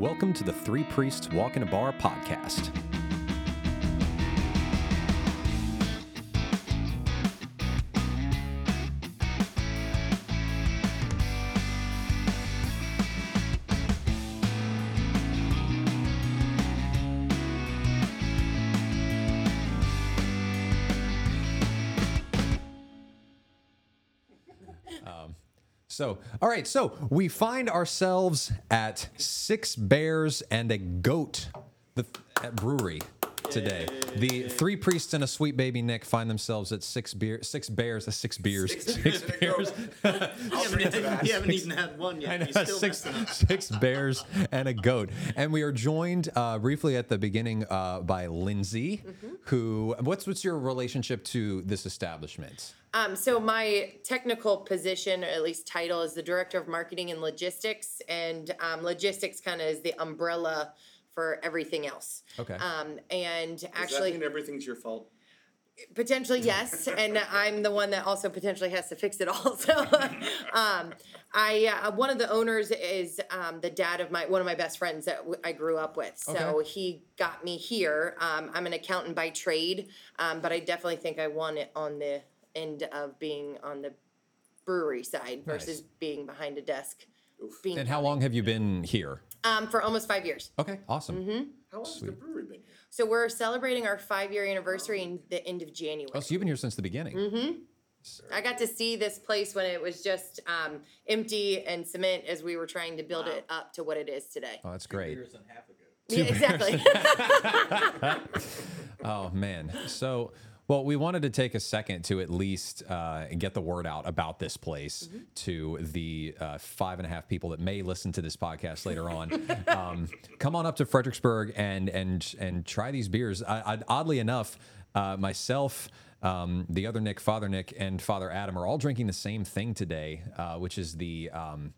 Welcome to the Three Priests Walk in a Bar podcast. So, all right, so we find ourselves at Six Bears and a Goat the, brewery today. The three priests and a sweet baby Nick find themselves at six beer, six bears, uh, six beers, Six six, beers and. You haven't, even- you haven't even had one yet. I know, still six, six bears and a goat. And we are joined uh, briefly at the beginning uh, by Lindsay, who, what's, what's your relationship to this establishment? Um, so my technical position, or at least title, is the director of marketing and logistics, and um, logistics kind of is the umbrella for everything else. Okay. Um, and actually, that everything's your fault? potentially yes, and I'm the one that also potentially has to fix it all. So, um, I uh, one of the owners is um, the dad of my one of my best friends that w- I grew up with. So Okay. he got me here. Um, I'm an accountant by trade, um, but I definitely think I won it on the end of being on the brewery side versus being behind a desk. Being, And how long have you been here? Um, for almost five years. Okay, awesome. How long has the brewery been here? So we're celebrating our five year anniversary in the end of January. Oh, so you've been here since the beginning. I got to see this place when it was just um, empty and cement as we were trying to build it up to what it is today. Oh, that's great. Years and half ago. Yeah, exactly. Oh man. So, well, we wanted to take a second to at least uh, get the word out about this place to the uh, five and a half people that may listen to this podcast later on. um, come on up to Fredericksburg and and and try these beers. I, I, oddly enough, uh, myself. Um, the other Nick, Father Nick, and Father Adam are all drinking the same thing today, uh, which is the um,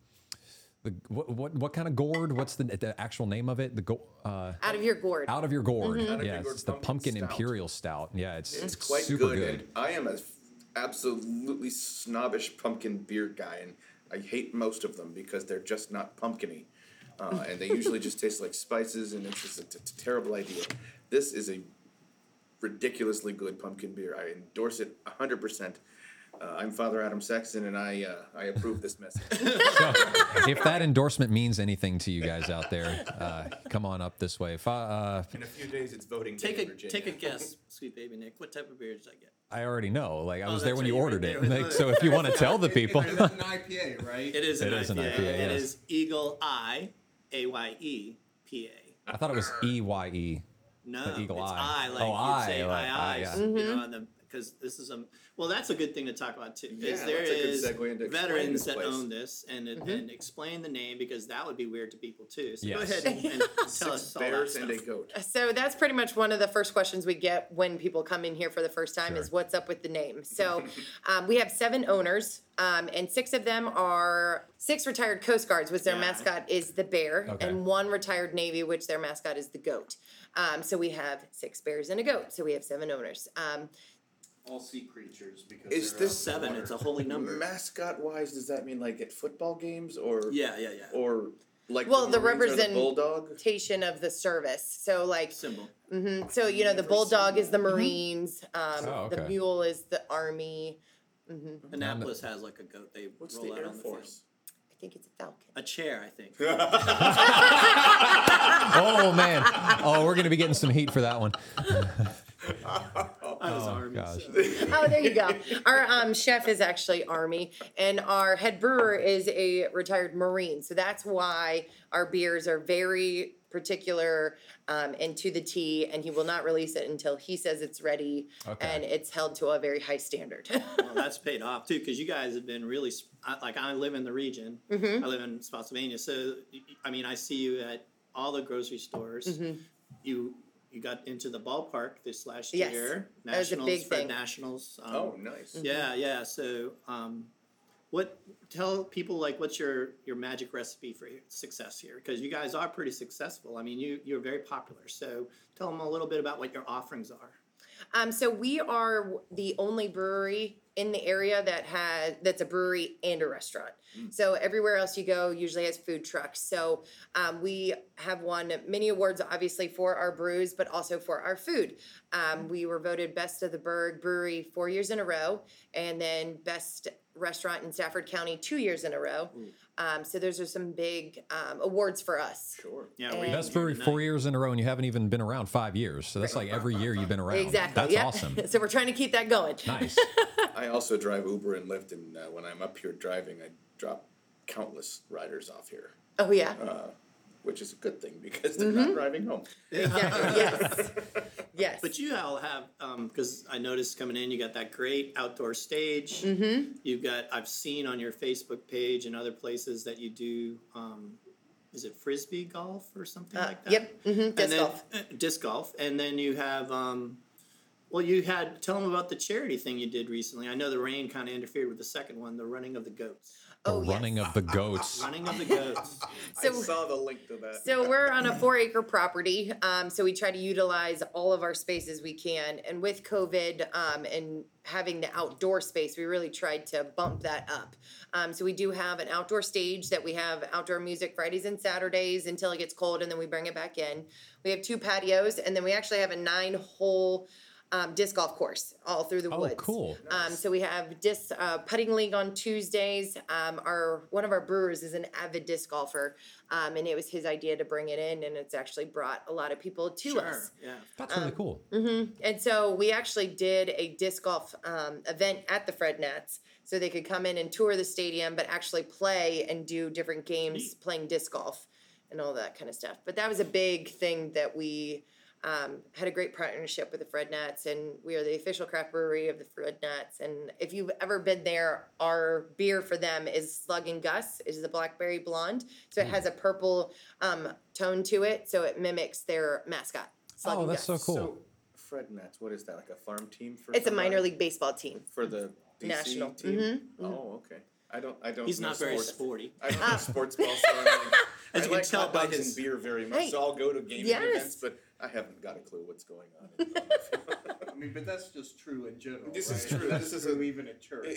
the what, what what kind of gourd? What's the, the actual name of it? The go, uh, Out of your gourd. out of your gourd. Out of your Yeah, gourd it's the pumpkin pumpkin stout. imperial stout. Yeah, it's It's quite super good. good. I am a f- absolutely snobbish pumpkin beer guy, and I hate most of them because they're just not pumpkiny. Uh, and they usually just taste like spices, and it's just a, t- t- terrible idea. This is a ridiculously good pumpkin beer. I endorse it 100%. Uh, I'm Father Adam Sexton, and I uh, I approve this message. if that endorsement means anything to you guys out there, uh, come on up this way. If uh, In a few days, it's voting day Take a take a guess, sweet baby Nick. What type of beer did I get? I already know. Like I was Oh, there when you ordered right it. Like, so if you want to tell the people, It's an IPA, right? It is an It is an IPA. IPA, It yes. is Eagle Eye, A Y E P A. I thought it was E Y E. No, Eagle it's Eye. I. Like Oh, you'd I, say like, I, I, I. yeah. You know, because this is a well. That's a good thing to talk about too. Is Yeah, there that's a good is segue into explaining veterans this that place. own this and it, and explain the name because that would be weird to people too. So go ahead and, and tell Six us all that bears and a stuff. goat. So that's pretty much one of the first questions we get when people come in here for the first time is what's up with the name. So um, we have seven owners, um, and six of them are six retired Coast Guards, which their Yeah. mascot is the bear, Okay. and one retired Navy, which their mascot is the goat. Um, so we have six bears and a goat. So we have seven owners. Um, All sea creatures because Is this out in the Seven. It's a holy number. Mascot wise, does that mean like at football games or Yeah, yeah, yeah. or like Well, the Marines are represent- bulldog? Representation of the service. So like Symbol. Mm-hmm. So you know, the bulldog is the mm-hmm. Marines. Um, Oh, The mule is the Army. Mm-hmm. Annapolis has like a goat. They What's roll the out Air on the field. Force? I think it's a falcon. A chair, I think. Oh man. Oh, we're gonna be getting some heat for that one. I was army. gosh. so- Oh, there you go. Our um, chef is actually Army, and our head brewer is a retired Marine. So that's why our beers are very particular um, and to the T, and he will not release it until he says it's ready, Okay. and it's held to a very high standard. Well, that's paid off too, because you guys have been really like. I live in the region. Mm-hmm. I live in Spotsylvania, so I mean, I see you at all the grocery stores. Mm-hmm. You you got into the ballpark this last Yes, year. that was a Nationals, big Fred thing. Nationals. Um, Oh, nice. Yeah, yeah. So, um, what tell people like what's your your magic recipe for success here? Because you guys are pretty successful. I mean, you you're very popular. So, tell them a little bit about what your offerings are. Um, so we are the only brewery in the area that has that's a brewery and a restaurant. So everywhere else you go usually has food trucks. So um, we have won many awards, obviously for our brews, but also for our food. Um, we were voted best of the Berg Brewery four years in a row, and then best restaurant in Stafford County two years in a row. Um, so those are some big um, awards for us. Sure. Yeah, we're And- Best brewery four years in a row, and you haven't even been around five years. So that's like every year you've been around. Exactly. That's yeah. awesome. so we're trying to keep that going. Nice. I also drive Uber and Lyft, and uh, when I'm up here driving, I drop countless riders off here, Oh yeah. which is a good thing because they're Mm-hmm. not driving home. Exactly. yes. Yes. But you all have, because I noticed coming in, you got that great outdoor stage. Mm-hmm. You've got, I've seen on your Facebook page and other places that you do, um, is it frisbee golf or something Uh, like that? yep. hmm And Disc then- golf. uh, disc golf, and then you have, um, well, you had tell them about the charity thing you did recently. I know the rain kind of interfered with the second one, the running of the goats. The Oh, yes. running of the goats. Running of the goats. I So- saw the link to that. So we're on a four acre property. Um, so we try to utilize all of our spaces we can. And with COVID um, and having the outdoor space, we really tried to bump that up. Um, so we do have an outdoor stage that we have outdoor music Fridays and Saturdays until it gets cold, and then we bring it back in. We have two patios, and then we actually have a nine hole. Um, disc golf course all through the woods. Oh, woods. cool. Um, so we have disc uh, putting league on Tuesdays. Um, our one of our brewers is an avid disc golfer, um, and it was his idea to bring it in, and it's actually brought a lot of people to sure, us. yeah. That's really cool. And so we actually did a disc golf um, event at the Fred Nats, so they could come in and tour the stadium, but actually play and do different games, playing disc golf and all that kind of stuff. But that was a big thing that we um, had a great partnership with the Fred Nats, and we are the official craft brewery of the Fred Nats. And if you've ever been there, our beer for them is Slug and Gus. It is a blackberry blonde, so it has a purple um, tone to it, so it mimics their mascot. Slug Oh, and that's Gus. so cool. So, Fred Nats, what is that? Like a farm team for? It's a minor league baseball team. for the DC National. team. Oh, okay. I don't. I don't. He's know not very sports. sporty. I don't know sports ball, so I'm like, As I you can like tell hot by dogs his- and beer very much, Hey. so I'll go to gaming Yes. events, but I haven't got a clue what's going on. in life. I mean, but that's just true in general. This is right? true. That's This is true a- even at church.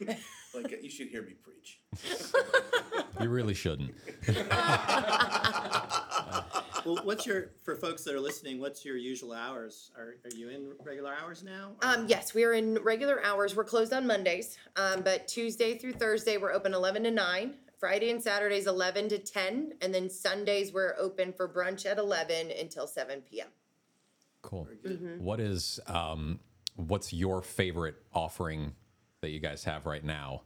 you know? like you should hear me preach. You really shouldn't. Well, what's your for folks that are listening? What's your usual hours? Are, are you in regular hours now? or- Um, yes, we are in regular hours. We're closed on Mondays, um, but Tuesday through Thursday we're open eleven to nine. Friday and Saturdays eleven to ten, and then Sundays we're open for brunch at eleven until seven p.m. Cool. Mm-hmm. What is um, what's your favorite offering that you guys have right now?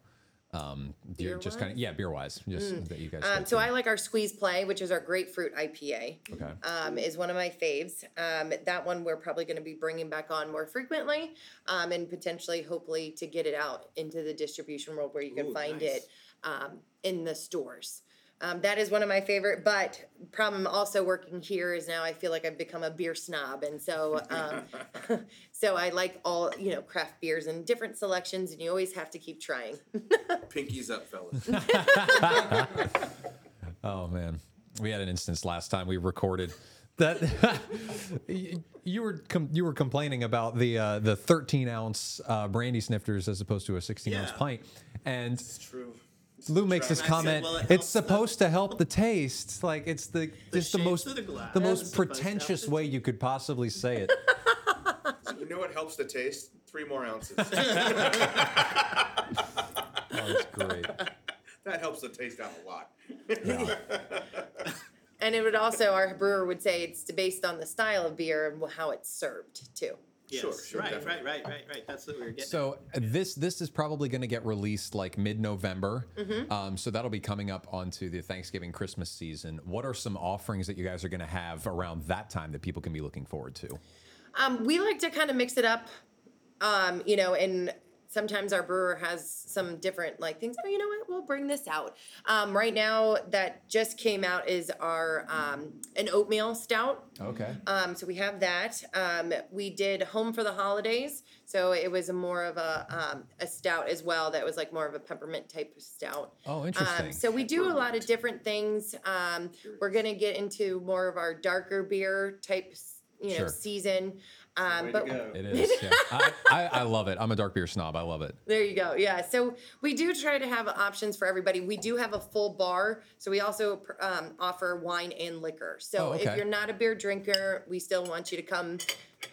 Um, do you just kind of yeah, beer wise, just that you guys. Um, so to. I like our squeeze play, which is our grapefruit IPA. okay. um, is one of my faves. Um, that one we're probably going to be bringing back on more frequently, um, and potentially, hopefully, to get it out into the distribution world where you can Ooh, find nice. it um, in the stores. Um, that is one of my favorite. But problem also working here is now I feel like I've become a beer snob, and so um, so I like all you know craft beers and different selections, and you always have to keep trying. Pinkies up, fellas. Oh man, we had an instance last time we recorded that you- you were com- you were complaining about the uh, the 13 ounce uh, brandy snifters as opposed to a 16 ounce pint, and It's true. Lou makes this And I said, comment. well, it it's helps the- supposed to help the taste, like it's the, just the most the glass the most supposed to help pretentious way you could possibly say it. You know what helps the taste? Three more ounces. Oh, it's great. that helps the taste out a lot. And it would also, our brewer would say it's based on the style of beer and how it's served too. Yes, Sure, sure, right, definitely. right, right, right, right. That's what we were getting. So uh, this this is probably going to get released like mid November. Mm-hmm. Um, so that'll be coming up onto the Thanksgiving Christmas season. What are some offerings that you guys are going to have around that time that people can be looking forward to? Um, we like to kind of mix it up, um, you know, and sometimes our brewer has some different like things. Oh, you know what? We'll bring this out. Um, right now, that just came out is our um, an oatmeal stout. Okay. Um, so we have that. Um, we did home for the holidays, so it was more of a um, a stout as well. That was like more of a peppermint type of stout. Oh, interesting. Um, so we do a lot of different things. Um, we're gonna get into more of our darker beer type, you know, Sure. season. Um, Way but to go. It is. Yeah. I, I, I love it. I'm a dark beer snob. I love it. There you go. Yeah. So we do try to have options for everybody. We do have a full bar. So we also um, offer wine and liquor. So Oh, okay. if you're not a beer drinker, we still want you to come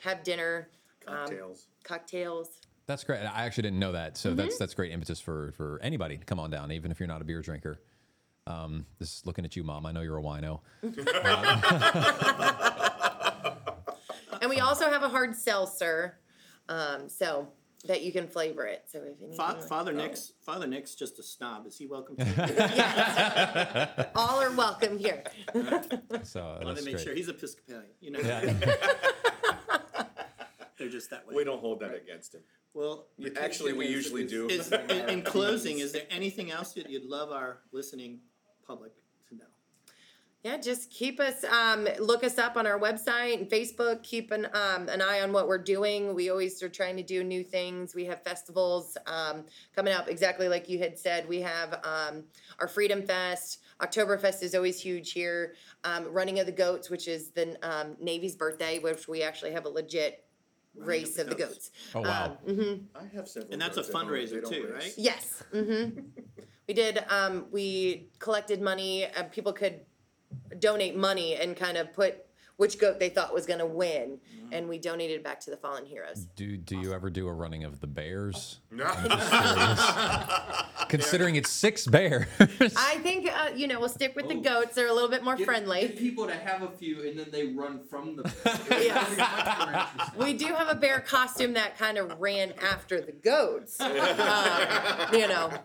have dinner, um, Cocktails. cocktails. That's great. I actually didn't know that. So Mm-hmm. that's that's great impetus for for anybody to come on down, even if you're not a beer drinker. Um, this is looking at you, mom. I know you're a wino. And we also have a hard seltzer. Um, so that you can flavor it. So if anything, Fa- like- Father Nick's Father Nick's just a snob. Is he welcome? To all are welcome here. So I want to make great. sure he's Episcopalian. You know, Yeah. they're just that way. We don't hold that against him. Well, Actually, we usually do. is, in, in closing, is there anything else that you'd love our listening public to know? Yeah, just keep us um, look us up on our website and Facebook. Keep an um, an eye on what we're doing. We always are trying to do new things. We have festivals um, coming up, exactly like you had said. We have um, our Freedom Fest. Oktoberfest is always huge here. Um, Running of the Goats, which is the um, Navy's birthday, which we actually have a legit race of the goats. Oh wow. Um, I have several. And that's a birds at home. They fundraiser too, race. right? Yes. hmm we did. Um, we collected money. Uh, people could donate money and kind of put which goat they thought was going to win, and we donated back to the fallen heroes. Do do you ever do a running of the bears? No. Considering it's six bears. I think uh, you know we'll stick with the goats. They're a little bit more Get, friendly. get people to have a few and then they run from the. Yes. Much more interesting. We do have a bear costume that kind of ran after the goats, um, you know.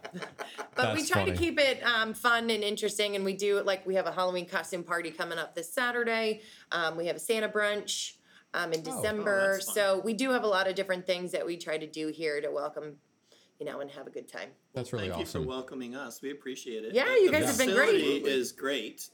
But we That's try funny. to keep it um, fun and interesting, and we do like we have a Halloween costume party coming up this Saturday. Um, we have a Santa brunch um, in December, that's fun. so we do have a lot of different things that we try to do here to welcome, you know, and have a good time. That's really Thank awesome. you for welcoming us. We appreciate it. Yeah, The- you guys have been great. facility Is great.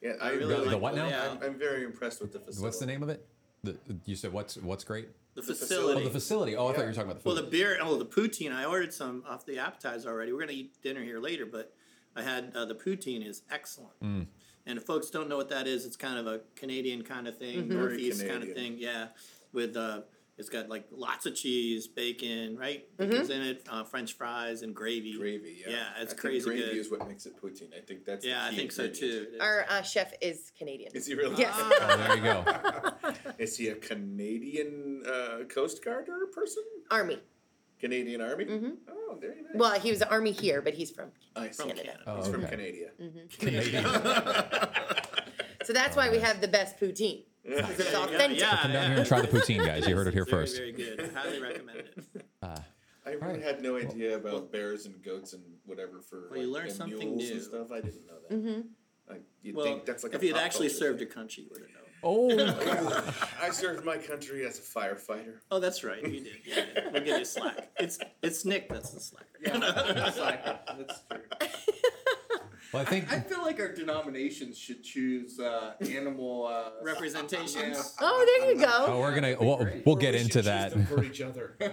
Yeah, I I really really. The like what now? Yeah, I'm, I'm very impressed with the facility. What's the name of it? The, you said what's what's great? the facility. facility. Oh, the facility. Oh, I thought you were talking about the Well, the beer, oh, the poutine. I ordered some off the appetizer already. We're gonna eat dinner here later, but I had uh, the poutine is excellent. Mm. And if folks don't know what that is, it's kind of a Canadian kind of thing, Mm-hmm. Very northeast kind of thing. Yeah, with uh, it's got like lots of cheese, bacon, right? Mm-hmm. In it, uh, French fries, and gravy. Gravy, yeah. Yeah, it's I think crazy gravy good. is what makes it poutine. I think that's. Yeah, the I key think so too. Our uh, chef is Canadian. Is he really? Yes. oh, there you go. Is he a Canadian uh, Coast Guarder person? Army. Canadian Army? Mm-hmm. Oh, very nice. Well, he was Army here, but he's from. I from Canada. Canada. Oh, He's from okay. Canada. Canadian. So that's why we have the best poutine. It's Yeah, authentic. yeah, Come down here and try the poutine, guys. You heard it here Very, first. Very good. Highly recommend it. I really Alright. had no idea about bears and goats and whatever for Well, you like, learn something mules new. and stuff. I didn't know that. Mm-hmm. Like, you'd Well, think that's like if a you'd actually served thing. your country, you would have known. Oh, I served my country as a firefighter. Oh, that's right. You did. You did. We'll give you slack. It's it's Nick that's the slacker. Yeah, that's like- that's true. well, I think I feel like our denominations should choose uh, animal uh, Representations. Yeah. Oh, there you oh, go. we're gonna we'll, we'll get We into that. them for each other.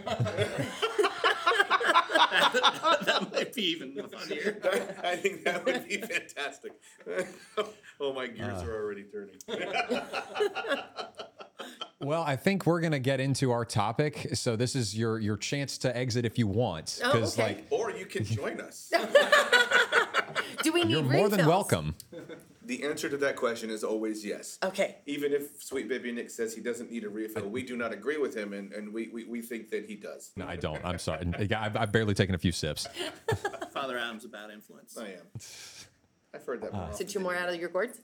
that might be even funnier. I think that would be fantastic. oh, my gears Uh. are already turning. Well, I think we're gonna get into our topic. So this is your your chance to exit if you want, Oh, because okay. like or you can join us. Do we need you're more than refills? welcome. The answer to that question is always yes. Okay. Even if Sweet Baby Nick says he doesn't need a refill, we do not agree with him, and, and we, we, we think that he does. No, I don't. I'm sorry. I've, I've barely taken a few sips. Father Adam's a bad influence. I am. I've heard that. Uh, more So two more out of your gourds?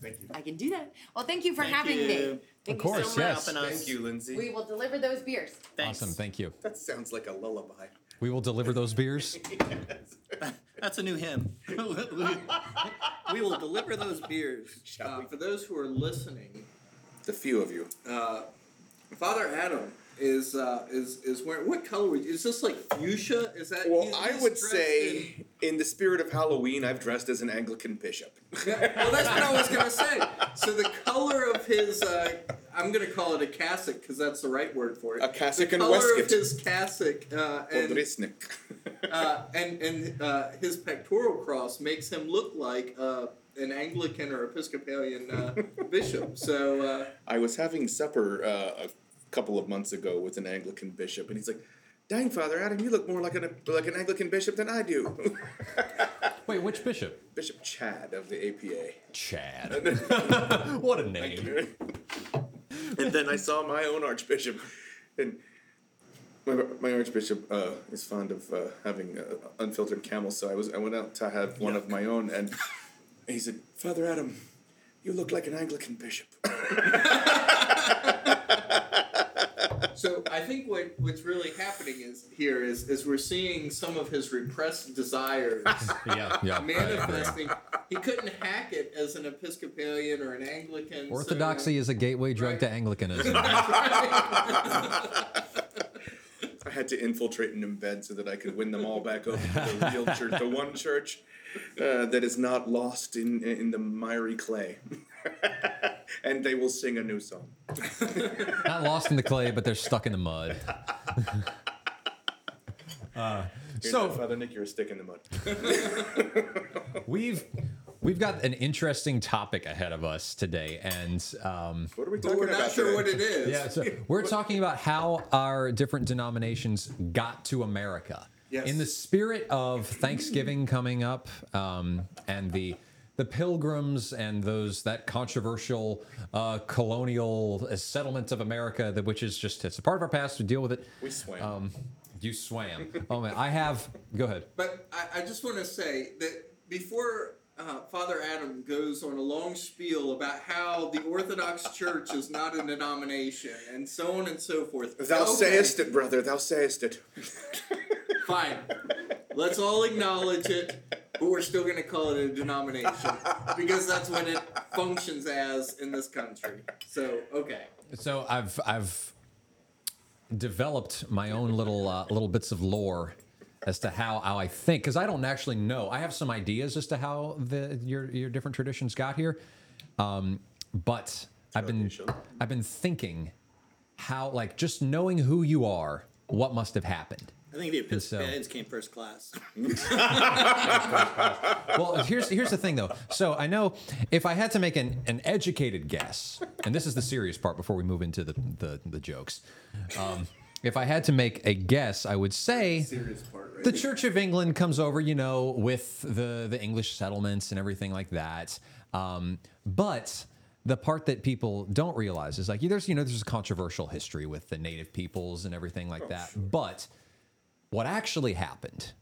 Thank you. I can do that. Well, thank you for Thank having you. me. Thank Of you course, so much. yes. Thank you, Lindsay. We will deliver those beers. Thanks. Awesome. Thank you. That sounds like a lullaby. We will deliver those beers. That's a new hymn. we will deliver those beers. Uh, for those who are listening, The few of you. uh, Father Adam is uh, is is wearing what color is this like fuchsia? Is that? Well, I would say, in the spirit of Halloween, I've dressed as an Anglican bishop. in- well, that's what I was gonna say. So the color of his, uh, I'm gonna call it a cassock because that's the right word for it. A cassock the and color waistcoat. of his cassock uh, and uh, and and uh, his pectoral cross makes him look like uh, an Anglican or Episcopalian uh, bishop. So uh, I was having supper uh, couple of months ago with an Anglican bishop, and he's like, "Dang, Father Adam, you look more like an like an Anglican bishop than I do." Wait, which bishop? bishop Chad of the APA. Chad. what a name. and then I saw my own archbishop, and my, my archbishop uh, is fond of uh, having uh, unfiltered camels. So I was I went out to have one of my own, and he said, "Father Adam, you look like an Anglican bishop." So I think what what's really happening is here is is we're seeing some of his repressed desires Yeah, yeah. manifesting. He couldn't hack it as an Episcopalian or an Anglican. so- Orthodoxy is a gateway drug Right. to Anglicanism. I had to infiltrate and embed so that I could win them all back over to the real church, the one church uh, that is not lost in in the miry clay, and they will sing a new song. Not lost in the clay, but they're stuck in the mud. Uh, so not Father Nick, you're a stick in the mud. we've we've got an interesting topic ahead of us today, and um, What are we But talking we're about not sure today? what it is. yeah, so we're talking about how our different denominations got to America. Yes. In the spirit of Thanksgiving coming up, um, and the the pilgrims and those that controversial uh, colonial settlement of America, that which is just it's a part of our past. We deal with it. We swam. Um, you swam. Oh man, I have. Go ahead. But I, I just want to say that before uh, Father Adam goes on a long spiel about how the Orthodox Church is not a denomination and so on and so forth. Thou Okay, sayest it, brother. Thou sayest it. Fine. Let's all acknowledge it, but we're still going to call it a denomination because that's what it functions as in this country. So, okay. So I've I've developed my own little uh, little bits of lore as to how, how I think because I don't actually know. I have some ideas as to how the your your different traditions got here, um, but I've been. I've been thinking how like just knowing who you are, what must have happened. I think the so- came first class. Well, here's here's the thing though. So I know if I had to make an, an educated guess, and this is the serious part before we move into the the, the jokes. Um, if I had to make a guess, I would say part, right? the Church of England comes over, you know, with the the English settlements and everything like that. Um, but the part that people don't realize is like there's you know there's a controversial history with the native peoples and everything like that. But what actually happened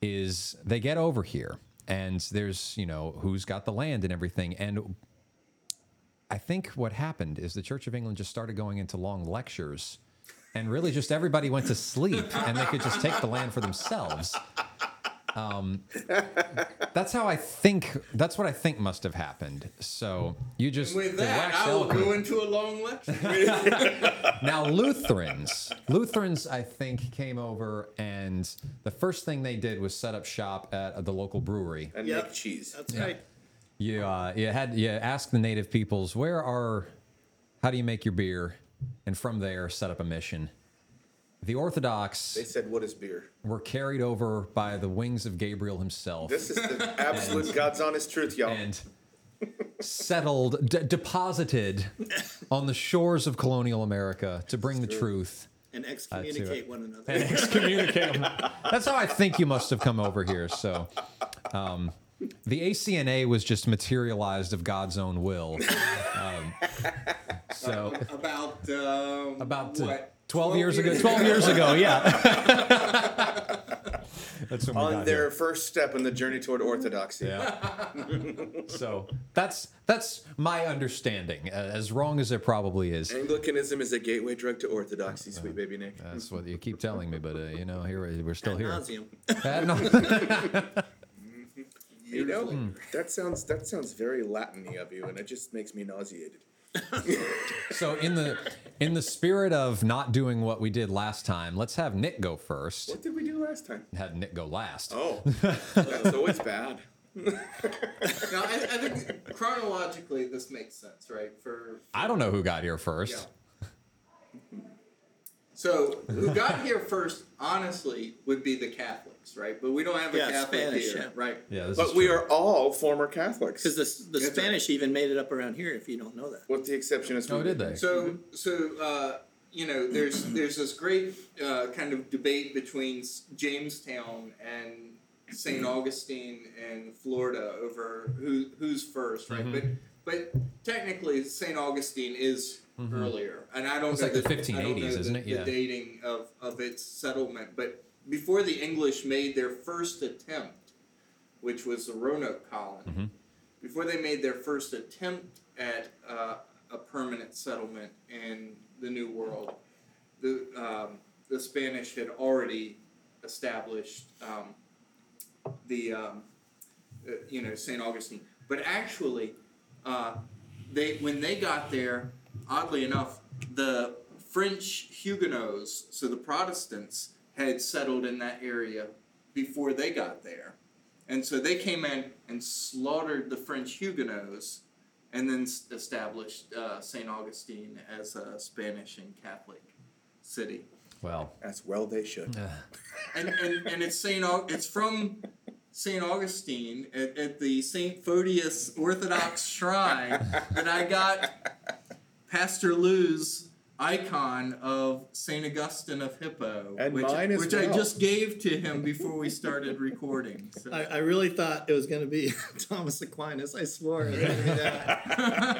is they get over here and there's you know who's got the land and everything. And i think what happened is the church of england just started going into long lectures and really just everybody went to sleep and they could just take the land for themselves um, that's how i think that's what i think must have happened so you just With they that, wax I will go into a long lecture. Now Lutherans, Lutherans, I think came over, and the first thing they did was set up shop at the local brewery. And Yep. make cheese. That's right. You, uh, you had you asked the native peoples where are, how do you make your beer, and from there set up a mission. The Orthodox They said, "What is beer?" were carried over by the wings of Gabriel himself This is the absolute God's honest truth, y'all. and settled, d- deposited on the shores of colonial America to bring the truth. And excommunicate one another. and excommunicate them. That's how I think you must have come over here. So, um, the ACNA was just materialized of God's own will. Um, so, about um, about uh, what, 12 years ago, 12 years ago, yeah. That's when On their here. first step in the journey toward orthodoxy. Yeah. so that's that's my understanding, uh, as wrong as it probably is. Anglicanism is a gateway drug to orthodoxy, sweet baby Nick. That's what you keep telling me, but uh, you know, here we- we're still here. nauseam. Ad You know, that sounds that sounds very Latin-y of you, and it just makes me nauseated. So in the in the spirit of not doing what we did last time, let's have Nick go first. What did we do last time? Had Nick go last. Oh, that's always bad. Now, I, I think chronologically this makes sense, right? For I don't know who got here first. Yeah. So, who got here first, honestly, would be the Catholics, right? But we don't have a Yeah, Catholic Spanish, here, yeah. right? Yeah, this But is we true. are all former Catholics, Because the, the That's Spanish even made it up around here if you don't know that. with the exception of Oh, did they? So, so uh, you know, there's there's this great uh, kind of debate between S- Jamestown and St. Augustine in Florida over who who's first, right? Mhm. But but technically, St. Augustine is Mhm. earlier, and I don't It's know like the I don't 1580s, know isn't the, it? Yeah. The dating of of its settlement, but before the English made their first attempt, which was the Roanoke colony, Mhm. before they made their first attempt at uh, a permanent settlement in the New World, the um, the Spanish had already established um, the um, uh, you know Saint Augustine. But actually, uh, they when they got there, oddly enough, the French Huguenots, so the Protestants, had settled in that area before they got there, and so they came in and slaughtered the French Huguenots, and then s- established uh, Saint Augustine as a Spanish and Catholic city. Well, As well they should. uh, and and, and it's Saint Au- it's from Saint Augustine at, at the Saint Photius Orthodox Shrine that I got Pastor Lou's icon of Saint Augustine of Hippo, And which, mine as which I just gave to him before we started recording. So. I, I really thought it was going to be Thomas Aquinas. I swore it was going to be that.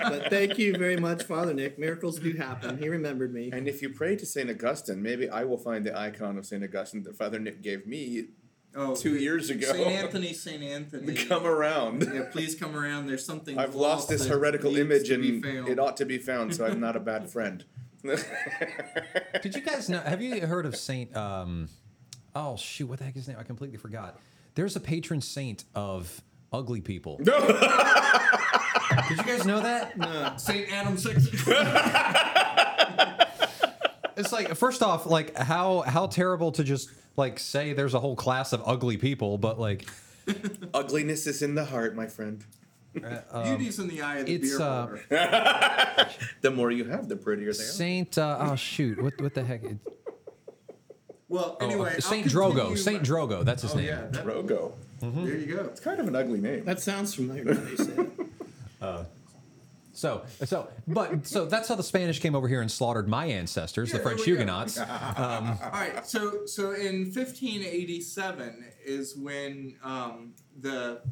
But thank you very much, Father Nick. Miracles do happen. He remembered me. And if you pray to Saint Augustine, maybe I will find the icon of Saint Augustine that Father Nick gave me oh, two years ago. Saint Anthony, Saint Anthony. Come around. Yeah, please come around. There's something. I've lost this heretical image and it ought to be found, so I'm not a bad friend. did you guys know? Have you heard of Saint? Um, oh shoot, what the heck is his name? I completely forgot. There's a patron saint of ugly people. Did you guys know that? No. Saint Adam Sexton. It's like first off, like how how terrible to just like say there's a whole class of ugly people, but like Ugliness is in the heart, my friend. Um, Beauty's in the eye of the it's, beer uh, holder. The more you have, the prettier they are. Saint. Uh, oh shoot, what what the heck? It- Well, oh, anyway, I'll Saint Drogo. continue Saint Drogo. That's his Oh name. yeah, that, Rogo. there you go. It's kind of an ugly name. That sounds familiar now you say it. So, so, but so that's how the Spanish came over here and slaughtered my ancestors, the French there we go. Huguenots. All right, so so in 1587 is when um, the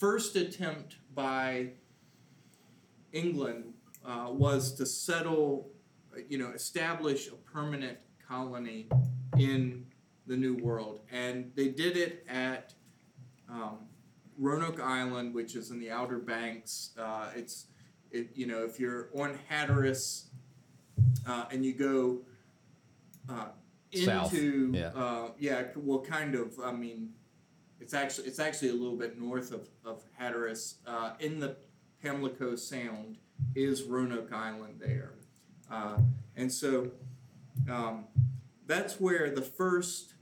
first attempt by England uh, was to settle, you know, establish a permanent colony in the New World, and they did it at um, Roanoke Island, which is in the Outer Banks. Uh, it's it, you know, if you're on Hatteras uh, and you go uh, South, into yeah. uh, yeah, well, kind of. I mean, it's actually it's actually a little bit north of of Hatteras. Uh, in the Pamlico Sound is Roanoke Island there, uh, and so um, that's where the first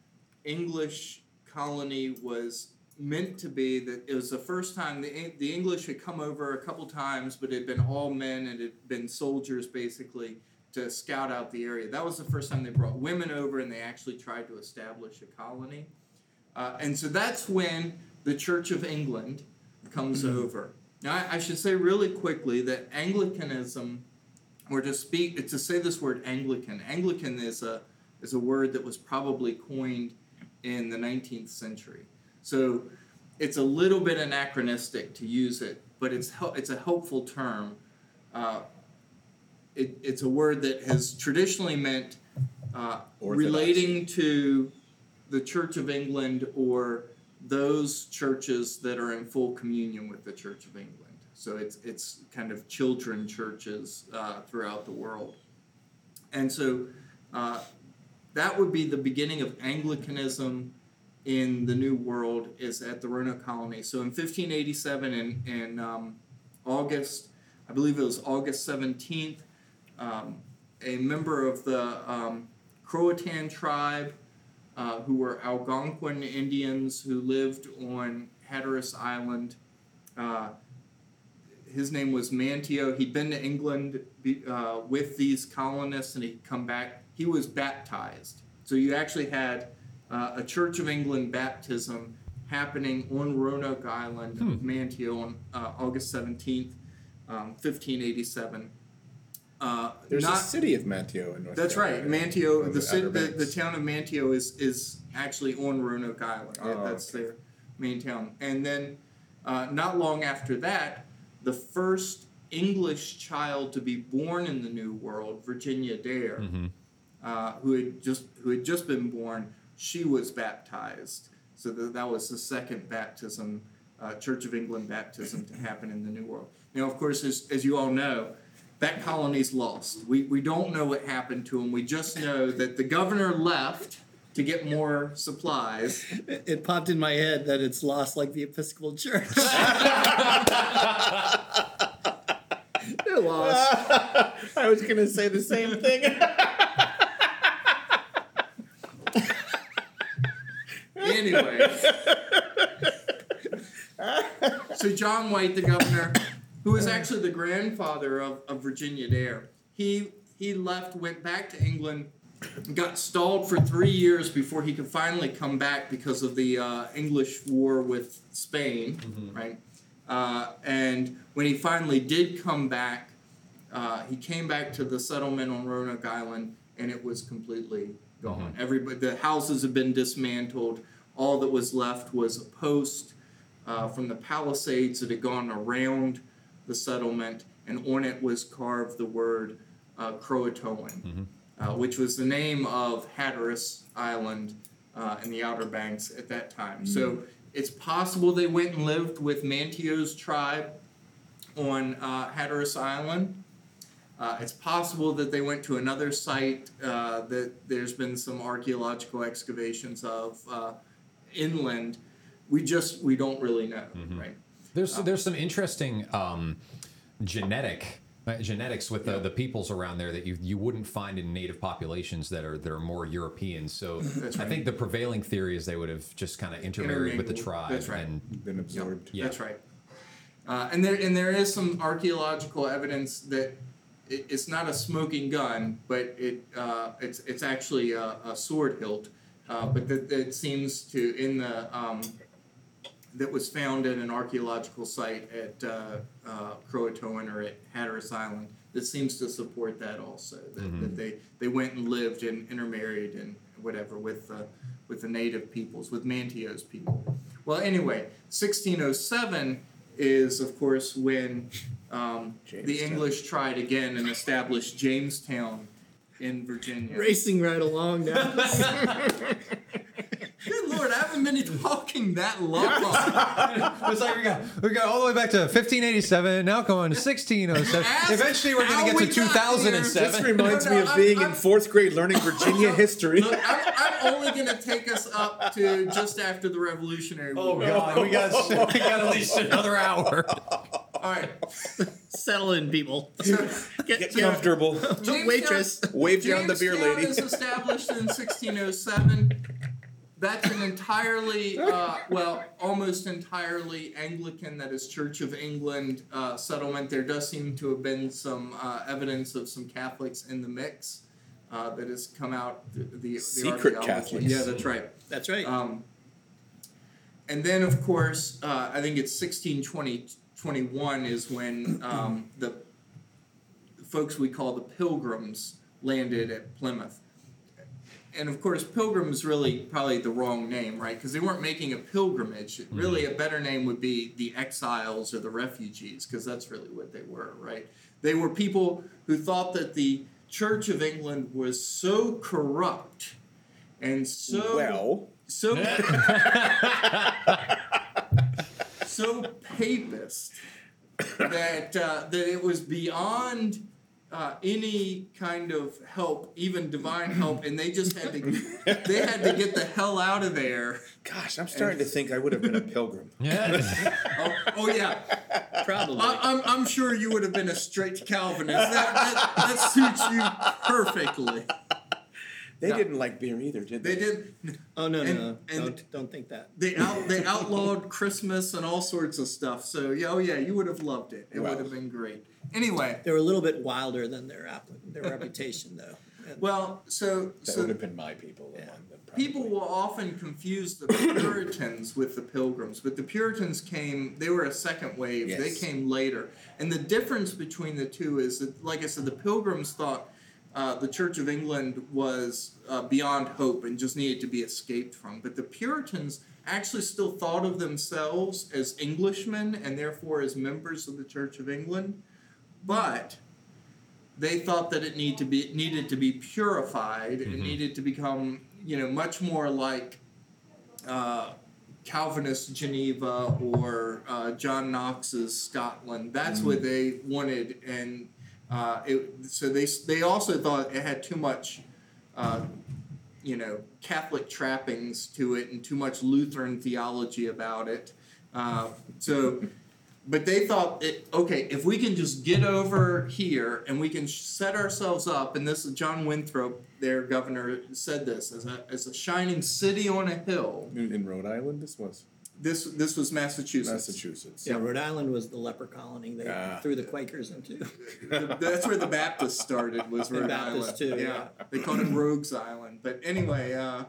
English colony was meant to be. That it was the first time the the English had come over a couple times, but it had been all men and it had been soldiers basically to scout out the area. That was the first time they brought women over and they actually tried to establish a colony. Uh, and so that's when the Church of England comes over. Now, I, I should say really quickly that Anglicanism, or to speak, to say this word Anglican, Anglican is a is a word that was probably coined in the 19th century. So it's a little bit anachronistic to use it, but it's it's a helpful term. Uh, it, it's a word that has traditionally meant uh, relating to the Church of England or those churches that are in full communion with the Church of England. So it's it's kind of children churches uh, throughout the world, and so uh, that would be the beginning of Anglicanism in the New World is at the Roanoke colony. So in 1587 in, in um, August, I believe it was August 17th, um, a member of the um, Croatan tribe, uh, who were Algonquin Indians who lived on Hatteras Island. Uh, his name was Manteo. He'd been to England uh, with these colonists and he'd come back. He was baptized. So you actually had uh, a Church of England baptism happening on Roanoke Island of Manteo on uh, August 17th, um, 1587. Uh, There's not a city of Manteo in North That's right. Carolina. Manteo, On the, city, the the town of Manteo is is actually on Roanoke Island. Oh, That's okay. their main town. And then, uh, not long after that, the first English child to be born in the New World, Virginia Dare, uh, who had just who had just been born, she was baptized. So that that was the second baptism, uh, Church of England baptism to happen in the New World. Now, of course, as, as you all know, that colony's lost. We, we don't know what happened to them. We just know that the governor left to get more supplies. It, it popped in my head that it's lost like the Episcopal Church. They're lost. I was gonna say the same thing. Anyway. so John White, the governor, who was actually the grandfather of, of Virginia Dare, he he left, went back to England, got stalled for three years before he could finally come back because of the uh, English war with Spain, right? Uh, and when he finally did come back, uh, he came back to the settlement on Roanoke Island, and it was completely gone. Everybody, the houses had been dismantled. All that was left was a post uh, from the Palisades that had gone around the settlement, and on it was carved the word uh, Croatoan, uh, which was the name of Hatteras Island uh, in the Outer Banks at that time. So it's possible they went and lived with Manteo's tribe on uh, Hatteras Island. Uh, it's possible that they went to another site uh, that there's been some archaeological excavations of uh, inland. We just we don't really know, right? There's there's some interesting um, genetic uh, genetics with the, the peoples around there that you you wouldn't find in native populations that are that are more European. So That's I think the prevailing theory is they would have just kind of intermarried with the tribe. That's right. And Been absorbed. Yeah. That's right. Uh, and there and there is some archaeological evidence that it, it's not a smoking gun, but it uh, it's it's actually a, a sword hilt. Uh, but that, that seems to in the um, that was found at an archaeological site at uh, uh, Croatoan or at Hatteras Island that seems to support that also that, that they, they went and lived and intermarried and whatever with the with the native peoples with Manteo's people. Well, anyway, 1607 is of course when um, the English tried again and established Jamestown in Virginia. Racing right along now. Good lord, I haven't been talking that long. It's like we got we got all the way back to 1587. Now going to 1607. Ask Eventually, we're going how to we get to 2007. here. This reminds No, me of I'm- being I'm- in fourth grade learning Virginia history. Look, I'm, I'm only going to take us up to just after the Revolutionary oh, War. Oh god, we got we got at least another hour. All right. Settle in, people. Get, Get comfortable. Waitress. Wave down the beer Jamestown lady. is established in 1607. That's an entirely, uh, well, almost entirely Anglican, that is Church of England uh, settlement. There does seem to have been some uh, evidence of some Catholics in the mix uh, that has come out. The, the, the Secret archaeology. Catholics. Yeah, that's right. That's right. Um, and then, of course, uh, I think it's 1620, 21 is when um, the folks we call the Pilgrims landed at Plymouth. And of course, Pilgrim is really probably the wrong name, right? Because they weren't making a pilgrimage. Really, a better name would be the exiles or the refugees, because that's really what they were, right? They were people who thought that the Church of England was so corrupt and so Well, so so papist that uh, that it was beyond uh, any kind of help, even divine help, and they just had to they had to get the hell out of there. gosh, I'm starting to think I would have been a pilgrim. Yeah. Oh, oh yeah, Probably. I, I'm I'm sure you would have been a straight Calvinist. That that, that suits you perfectly. They Yeah. didn't like beer either, did they? They did. oh no, no, and- no! and- don't don't think that. They out they outlawed Christmas and all sorts of stuff. So yeah, oh yeah, you would have loved it. It Wow. would have been great. Anyway, They were a little bit wilder than their their reputation, though. And well, so That so would have been my people Yeah. among them, people will often confuse the Puritans with the Pilgrims, but the Puritans came, they were a second wave. They came later. And the difference between the two is that, like I said, the Pilgrims thought uh, the Church of England was uh, beyond hope and just needed to be escaped from. But the Puritans actually still thought of themselves as Englishmen and therefore as members of the Church of England. But they thought that it need to be needed to be purified and needed to become you know much more like uh, Calvinist Geneva or uh, John Knox's Scotland. That's what they wanted, and uh, it, so they they also thought it had too much. Uh, you know, Catholic trappings to it and too much Lutheran theology about it. Uh, so, but they thought, it, okay, if we can just get over here and we can set ourselves up, and this is John Winthrop, their governor, said this as a as a shining city on a hill. In, in Rhode Island, this was This this was Massachusetts. Massachusetts. Yeah, Rhode Island was the leper colony they Ah. threw the Quakers into. That's where the Baptists started. Was The Rhode Baptists Island. too, Yeah. yeah. they called it Rogues Island. But anyway, uh,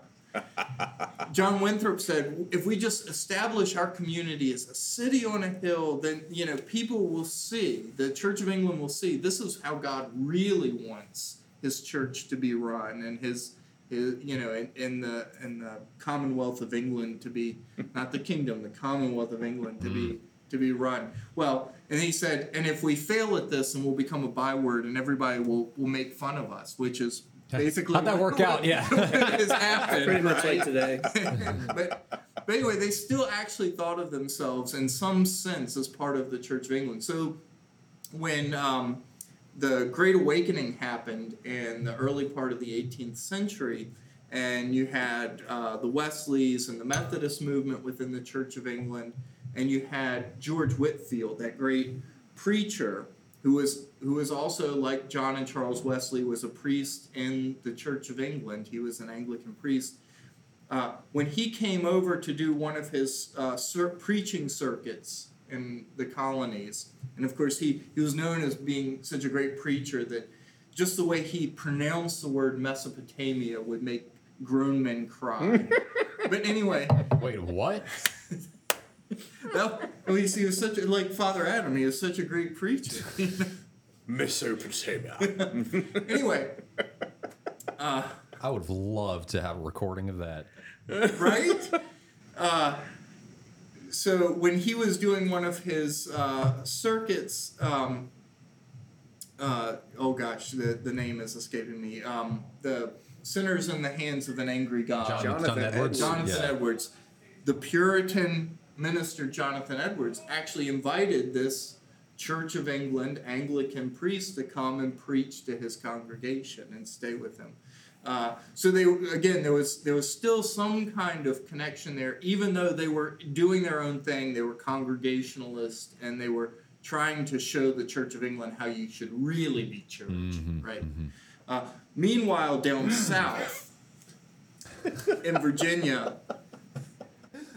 John Winthrop said, if we just establish our community as a city on a hill, then you know people will see. The Church of England will see this is how God really wants His church to be run, and His. His, you know, in, in the in the Commonwealth of England to be not the kingdom, the Commonwealth of England to be to be run. Well, and he said, and if we fail at this, and we'll become a byword, and everybody will will make fun of us, which is basically How'd that work out? Yeah. what has happened. Pretty much right? like today. but, but anyway, they still actually thought of themselves in some sense as part of the Church of England. So when um, the Great Awakening happened in the early part of the 18th century, and you had uh, the Wesleys and the Methodist movement within the Church of England, and you had George Whitefield, that great preacher who was who was also like John and Charles Wesley was a priest in the Church of England. He was an Anglican priest. Uh, when he came over to do one of his uh, preaching circuits in the colonies, and of course he, he was known as being such a great preacher that just the way he pronounced the word Mesopotamia would make grown men cry. but anyway, Wait, what? well, you see, he was such a, like Father Adam. He was such a great preacher. Mesopotamia. anyway, uh, I would have loved to have a recording of that. right? Uh, so when he was doing one of his uh, circuits, um, uh, oh gosh, the, the name is escaping me. Um, the sinners in the hands of an angry God. John, Jonathan John Edwards. Jonathan Yeah. Edwards, the Puritan minister Jonathan Edwards, actually invited this Church of England Anglican priest to come and preach to his congregation and stay with him. Uh, so they again there was there was still some kind of connection there, even though they were doing their own thing. They were Congregationalist and they were trying to show the Church of England how you should really be church, right? Uh, meanwhile, down south in Virginia,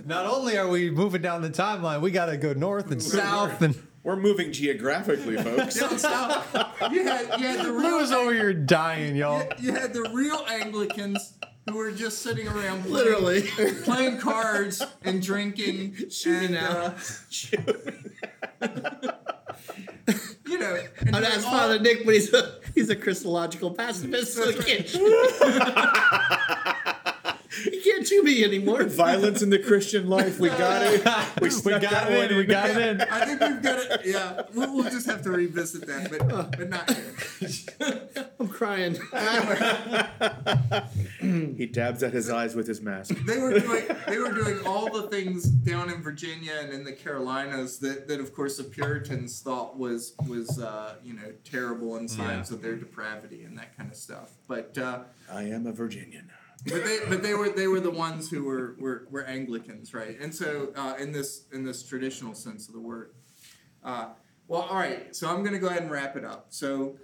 Not only are we moving down the timeline, we got to go north and south. And We're moving geographically, folks. down south, you had you had the real Lewis over here dying, y'all. you, you had the real Anglicans who were just sitting around playing, Literally. playing cards and drinking Shooting and, out. uh, you know, and And doing that's all- Father Nick, but he's a he's a Christological pacifist, so he can't, he can't chew me anymore. Violence in the Christian life. We got it. We, We got it in. We got it in. I think we've got it. Yeah, we'll, we'll just have to revisit that, but but not here. I'm crying. He dabs at his eyes with his mask. they were doing they were doing all the things down in Virginia and in the Carolinas that, that of course the Puritans thought was was uh, you know terrible and signs of their depravity and that kind of stuff. But uh, I am a Virginian. But they but they were they were the ones who were were, were Anglicans, right? And so uh, in this in this traditional sense of the word. Uh, well, all right. So I'm going to go ahead and wrap it up. So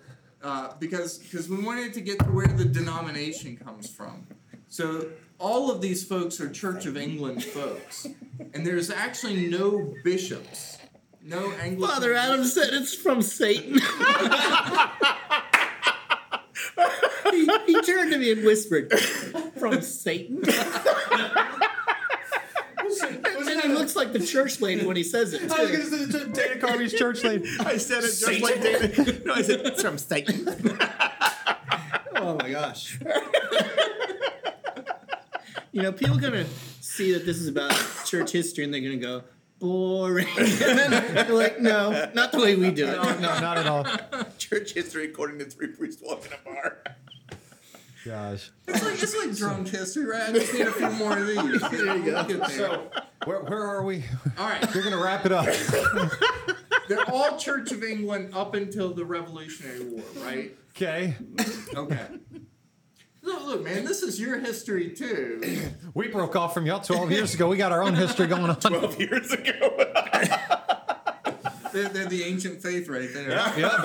uh, because because we wanted to get to where the denomination comes from. So all of these folks are Church of England folks, and there's actually no bishops, no Anglican. Father Adam said it's from Satan. turned to me and whispered, from Satan? and he looks like the church lady when he says it. I was too. gonna say Dana Carvey's church lady. I said it just like David. No, I said it's from Satan. Oh my gosh. you know, people are gonna see that this is about church history and they're gonna go, boring. and then they're like, no, not the way we do it. No, not at all. Church history according to three priests walking a bar. Gosh. It's like it's like drunk history, right? I just need a few more of these. There you go. Get there. So, where, where are we? All right, You're gonna wrap it up. they're all Church of England up until the Revolutionary War, right? Okay. Okay. Look, look, man, this is your history too. We broke off from y'all 12 years ago. We got our own history going on. 12 years ago. They're, they're the ancient faith right there. Yep.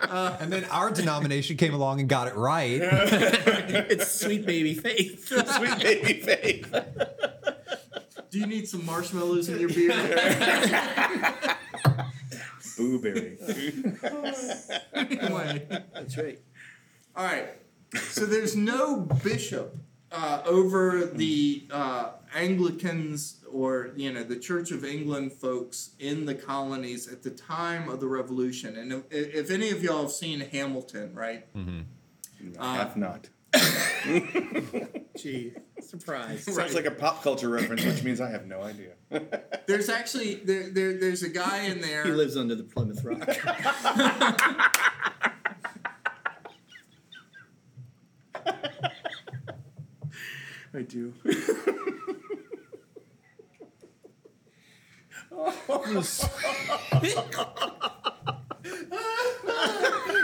and then our denomination came along and got it right. It's sweet baby faith. Sweet baby faith. Do you need some marshmallows in your beer? Booberry. anyway. That's right. All right. So there's no bishop uh, over the uh, Anglicans or you know the Church of England folks in the colonies at the time of the Revolution. And if, if any of y'all have seen Hamilton, right? I have not. Gee, surprise. Sounds like a pop culture reference, which means I have no idea. There's actually there, there there's a guy in there. He lives under the Plymouth Rock. I do.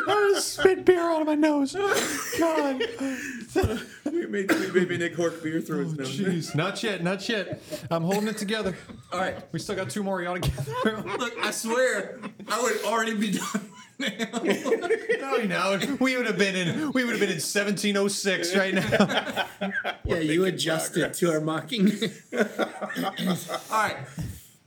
I just spit beer out of my nose. God. We made sweet baby Nick Hork beer through his oh, nose. Jeez. Not yet. Not yet. I'm holding it together. All right. We still got two more y'all together. Look, I swear, I would already be done now. no, no. We would have been in. We would have been in 1706 right now. yeah, you adjusted to our mocking. All right.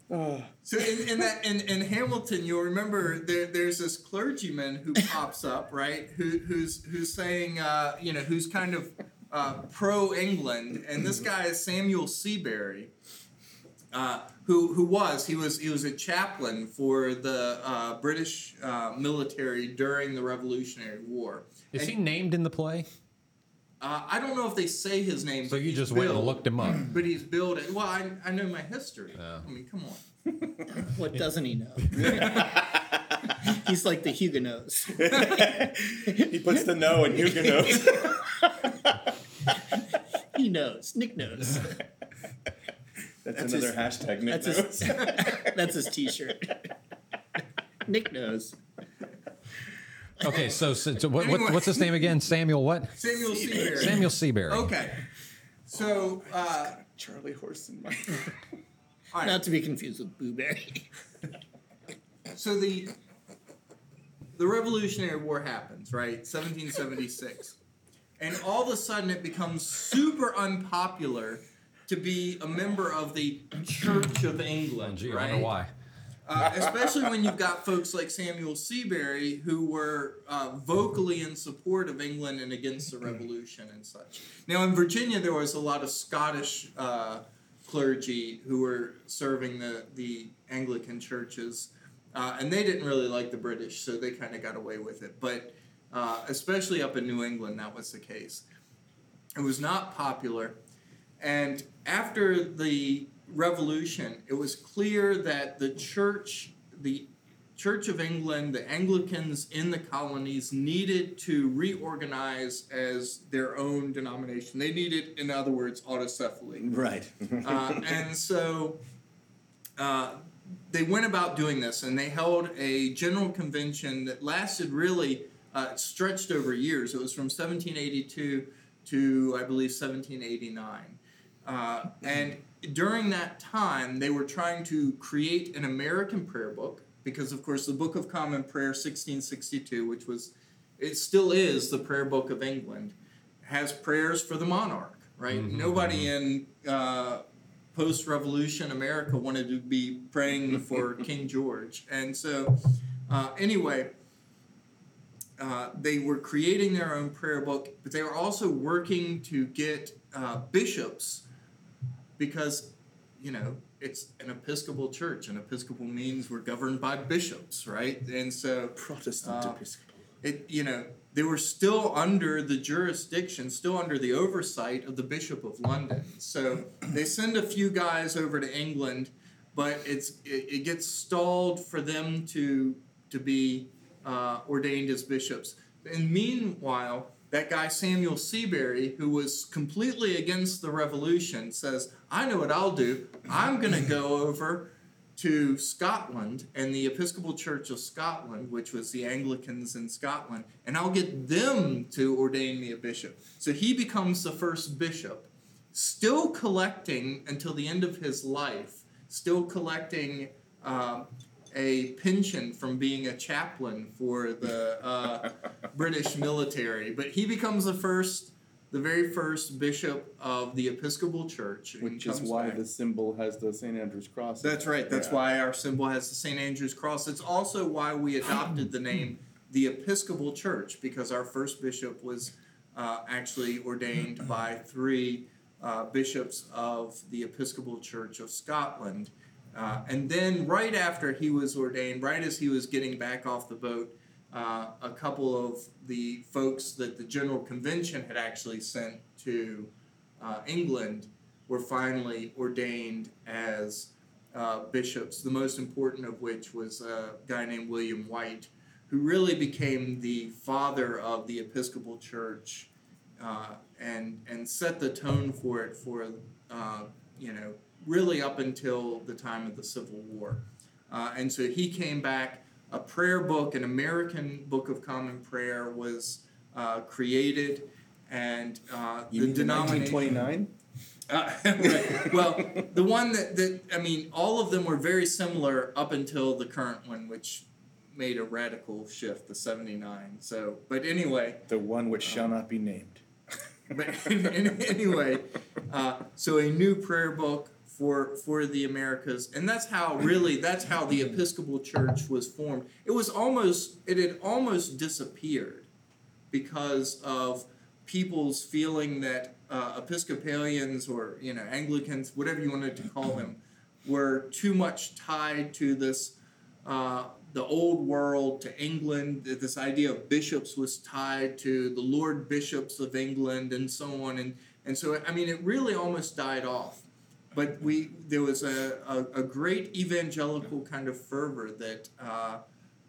Uh. So in, in that in, in Hamilton, you'll remember there, there's this clergyman who pops up, right? Who, who's who's saying, uh, you know, who's kind of uh, pro England, and this guy is Samuel Seabury, uh, who who was he was he was a chaplain for the uh, British uh, military during the Revolutionary War. Is And, he named in the play? Uh, I don't know if they say his name. So but you just went and looked him up. But he's billed. Well, I, I know my history. Yeah. I mean, come on. what doesn't he know? He's like the Huguenots. He puts the no in Huguenots. He knows. Nick knows. That's, That's another his- hashtag Nick That's knows. his, that's his t-shirt. Nick knows. Okay, so, so, so what, what, Anyway. what's his name again? Samuel what? Samuel Seabury. Samuel Seabury. Okay. So, uh, Charlie Horse and my. All right. Not to be confused with Boo Berry. so the the Revolutionary War happens, right? 1776, and all of a sudden it becomes super unpopular to be a member of the Church of England, Gee, I right? wonder why. Uh, especially when you've got folks like Samuel Seabury who were uh, vocally in support of England and against the revolution and such. Now, in Virginia, there was a lot of Scottish uh, clergy who were serving the, the Anglican churches, uh, and they didn't really like the British, so they kind of got away with it. But uh, especially up in New England, that was the case. It was not popular. And after the revolution, it was clear that the church, the Church of England, the Anglicans in the colonies needed to reorganize as their own denomination. They needed, in other words, autocephaly. Right. Uh, and so uh, they went about doing this, and they held a general convention that lasted really uh, stretched over years. It was from 1782 to I believe 1789, uh, and during that time they were trying to create an American prayer book because, of course, the Book of Common Prayer 1662, which was it still is the prayer book of England, has prayers for the monarch. Right? Nobody in uh, post-revolution America wanted to be praying for King George, and so uh, anyway, uh, they were creating their own prayer book, but they were also working to get uh, bishops because, you know, it's an Episcopal church, and Episcopal means we're governed by bishops, right? And so Protestant Uh, Episcopal. it you know they were still under the jurisdiction still under the oversight of the bishop of london so they send a few guys over to england but it's it, it gets stalled for them to to be uh, ordained as bishops and meanwhile that guy samuel seabury who was completely against the revolution says i know what i'll do i'm going to go over to Scotland and the Episcopal Church of Scotland, which was the Anglicans in Scotland, and I'll get them to ordain me a bishop. So he becomes the first bishop, still collecting until the end of his life, still collecting uh, a pension from being a chaplain for the uh, British military. But he becomes the first. The very first bishop of the Episcopal Church, Which is why back. the symbol has the St. Andrew's cross. That's right. That's Yeah. why our symbol has the St. Andrew's cross. It's also why we adopted the name the Episcopal Church because our first bishop was uh, actually ordained by three uh, bishops of the Episcopal Church of Scotland. Uh, and then, right after he was ordained, right as he was getting back off the boat, uh, a couple of the folks that the General Convention had actually sent to uh, England were finally ordained as uh, bishops, the most important of which was a guy named William White, who really became the father of the Episcopal Church uh, and, and set the tone for it for, uh, you know, really up until the time of the Civil War. Uh, and so he came back. A prayer book, an American Book of Common Prayer, was uh, created, and uh, the denomination. 1929? Uh, right. Well, the one that, that I mean, all of them were very similar up until the current one, which made a radical shift, the seventy nine. So, but anyway, The one which shall not be named. but anyway, uh, so a new prayer book for for the Americas, and that's how really that's how the Episcopal Church was formed. It was almost it had almost disappeared because of people's feeling that uh, Episcopalians or you know Anglicans, whatever you wanted to call them, were too much tied to this uh, the old world to England. This idea of bishops was tied to the Lord Bishops of England and so on, and and so I mean it really almost died off. But we there was a, a, a great evangelical kind of fervor that uh,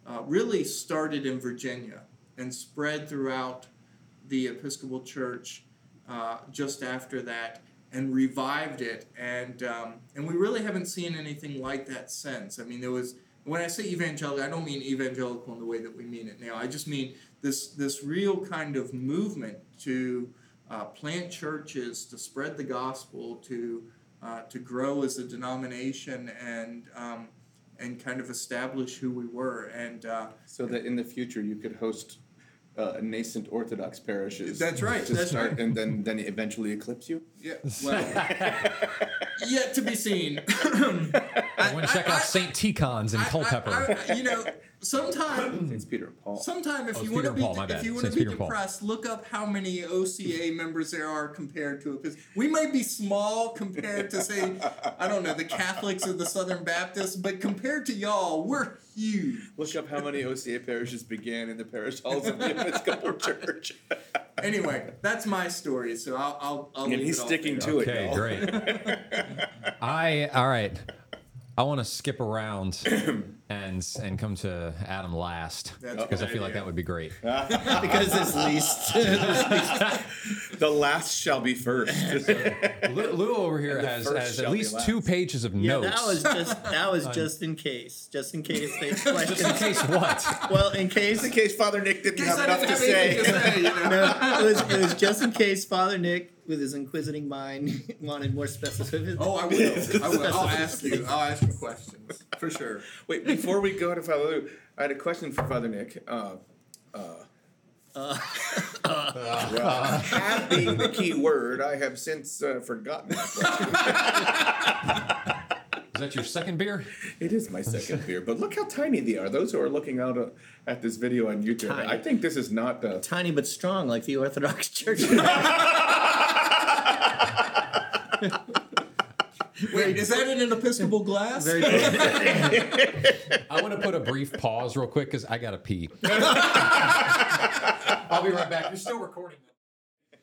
uh, really started in Virginia and spread throughout the Episcopal Church uh, just after that and revived it. And, um, and we really haven't seen anything like that since. I mean, there was, when I say evangelical, I don't mean evangelical in the way that we mean it now. I just mean this, this real kind of movement to uh, plant churches, to spread the gospel, to, uh, to grow as a denomination and, um, and kind of establish who we were. And uh, So that in the future you could host uh, nascent Orthodox parishes. That's right, To that's start, right. And then, then eventually eclipse you? Yeah, well, yet to be seen. I want to check out St. Tikhon's in I- Culpeper. I- I- you know, sometime, It's Peter and Paul. sometime if Oh, you want to be, Paul, if you want to be Peter and Paul. depressed, look up how many OCA members there are compared to a. We might be small compared to say, I don't know, the Catholics or the Southern Baptists, but compared to y'all, we're huge. Look up how many OCA parishes began in the parish halls of the Episcopal Church. Anyway, that's my story, so I'll I'll, I'll and leave he's it sticking there. to it. Okay, y'all. great. I all right. I want to skip around and and come to Adam last That's because I feel like that would be great. because it's least. The last shall be first. Lou, Lou over here has, first has shall at be least last. two pages of yeah, notes. that was just that was just in case, just in case they just in questions. case what? Well, in case Just in case Father Nick didn't have enough to say. to say, no, it was it was just in case Father Nick, with his inquisiting mind, wanted more specificity. Oh, I will. I will. I'll ask you. I'll ask you questions for sure. Wait, before we go to Father Lou, I had a question for Father Nick. Uh, uh, well, have being the key word, I have since uh, forgotten that. Is that your second beer? It is my second beer, but look how tiny they are. Those who are looking out uh, at this video on YouTube, Tiny. I think this is not. Uh, Tiny but strong, like the Orthodox Church. Wait, is that in an Episcopal glass? Very I want to put a brief pause real quick because I got to pee. I'll be right back. You're still recording.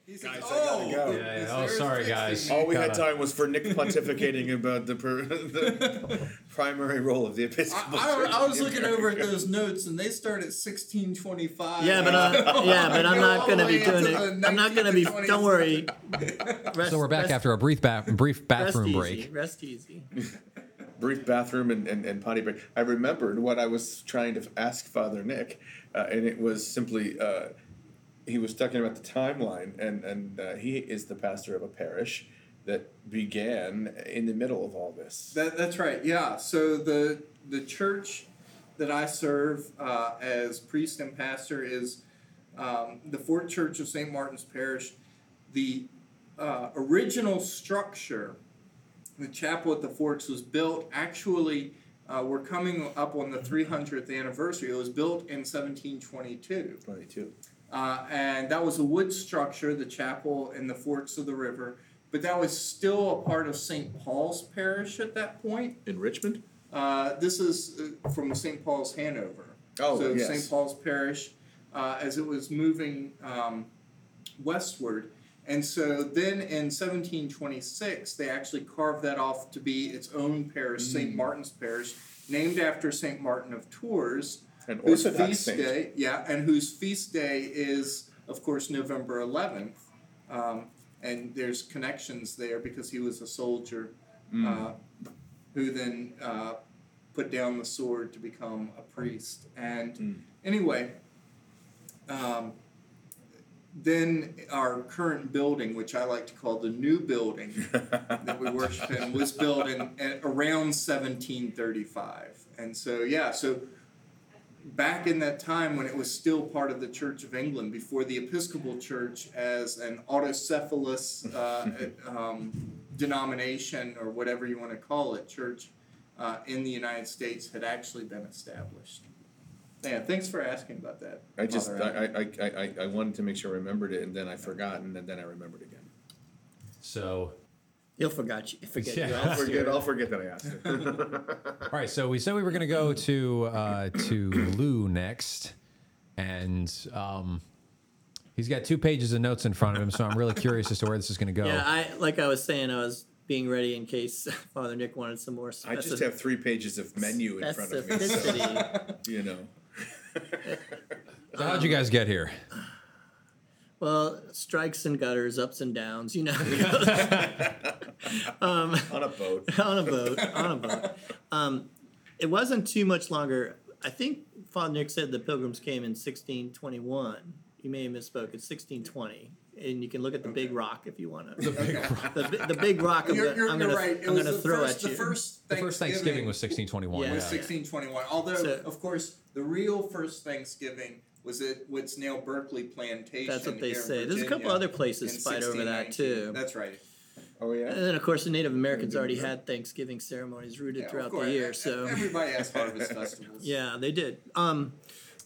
He's Guys, I gotta oh, go. Yeah, yeah. Oh, sorry, guys. all we had Gotta- time was for Nick pontificating about the, per, the primary role of the Episcopal I, Church. I, I was in looking over at those notes, and they start at sixteen twenty-five. Yeah, but uh, yeah, but I'm not gonna be doing it. I'm not gonna be. Don't worry. Rest, So we're back rest, after a brief ba- brief rest bathroom easy, break. Rest easy. brief bathroom and, and, and potty break. I remembered what I was trying to ask Father Nick, uh, and it was simply uh, he was talking about the timeline, and and uh, he is the pastor of a parish that began in the middle of all this. That, that's right. Yeah. So the the church that I serve uh, as priest and pastor is um, the Fork Church of St. Martin's Parish. The uh, original structure, the chapel at the Forks, was built actually. Uh, we're coming up on the 300th anniversary. It was built in 1722. Twenty-two. Uh, and that was a wood structure, the chapel in the forks of the river. But that was still a part of St. Paul's Parish at that point. In Richmond. Uh, this is uh, from St. Paul's, Hanover. Oh, so yes. St. Paul's Parish, uh, as it was moving um, westward. And so then in 1726, they actually carved that off to be its own parish, St. Mm. Martin's Parish, named after St. Martin of Tours An whose Orthodox feast saint. day, yeah, and whose feast day is, of course, November 11th. Um, and there's connections there because he was a soldier uh, who then uh, put down the sword to become a priest. And anyway, um, then our current building, which I like to call the new building that we worship in, was built in, around 1735. And so, yeah, so back in that time when it was still part of the Church of England, before the Episcopal Church as an autocephalous uh, um, denomination or whatever you want to call it, church uh, in the United States had actually been established. Yeah, thanks for asking about that. I just I, I, I, I- I wanted to make sure I remembered it, and then I forgot, and then, then I remembered again. So, You'll forget you. Forget Yeah. you. I'll forget. I'll forget that I asked it. all right. So we said we were going to go to uh, to Lou next, and um, he's got two pages of notes in front of him. So I'm really curious as to where this is going to go. Yeah, I like I was saying, I was being ready in case Father Nick wanted some more. I just have three pages of menu in front of me, so, specificity. you know. so how'd you guys get here? Well, strikes and gutters, ups and downs. You know, um, On a boat. on a boat, on a boat. Um, it wasn't too much longer. I think Father Nick said the Pilgrims came in 1621. You may have misspoke. It's 1620. And you can look at the big rock if you want to. The big rock. The, the big rock. I'm You're, gonna, you're, I'm gonna, right. It I'm gonna the throw first, at you. The first The first Thanksgiving was 1621. Yeah. was 1621. Although, So- of course, the real first Thanksgiving was it what's now Berkeley Plantation. That's what they here in say. There's a couple other places fight over that too. That's right. Oh yeah. And then, of course, the Native Americans already had Thanksgiving ceremonies rooted Yeah, throughout course. the year. So, everybody has harvest festivals. yeah, they did. Um,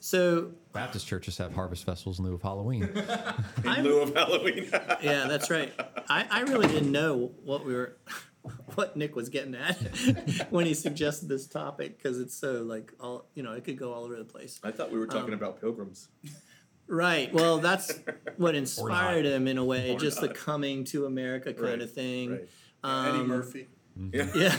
so Baptist churches have harvest festivals in lieu of Halloween. In lieu of Halloween. yeah, that's right. I, I really didn't know what we were, what Nick was getting at when he suggested this topic because it's so like all you know, it could go all over the place. I thought we were talking Um, about pilgrims. Right. Well, that's what inspired him in a way, Or just the coming to America kind Right, of thing. Right. Eddie Um, Murphy. Yeah.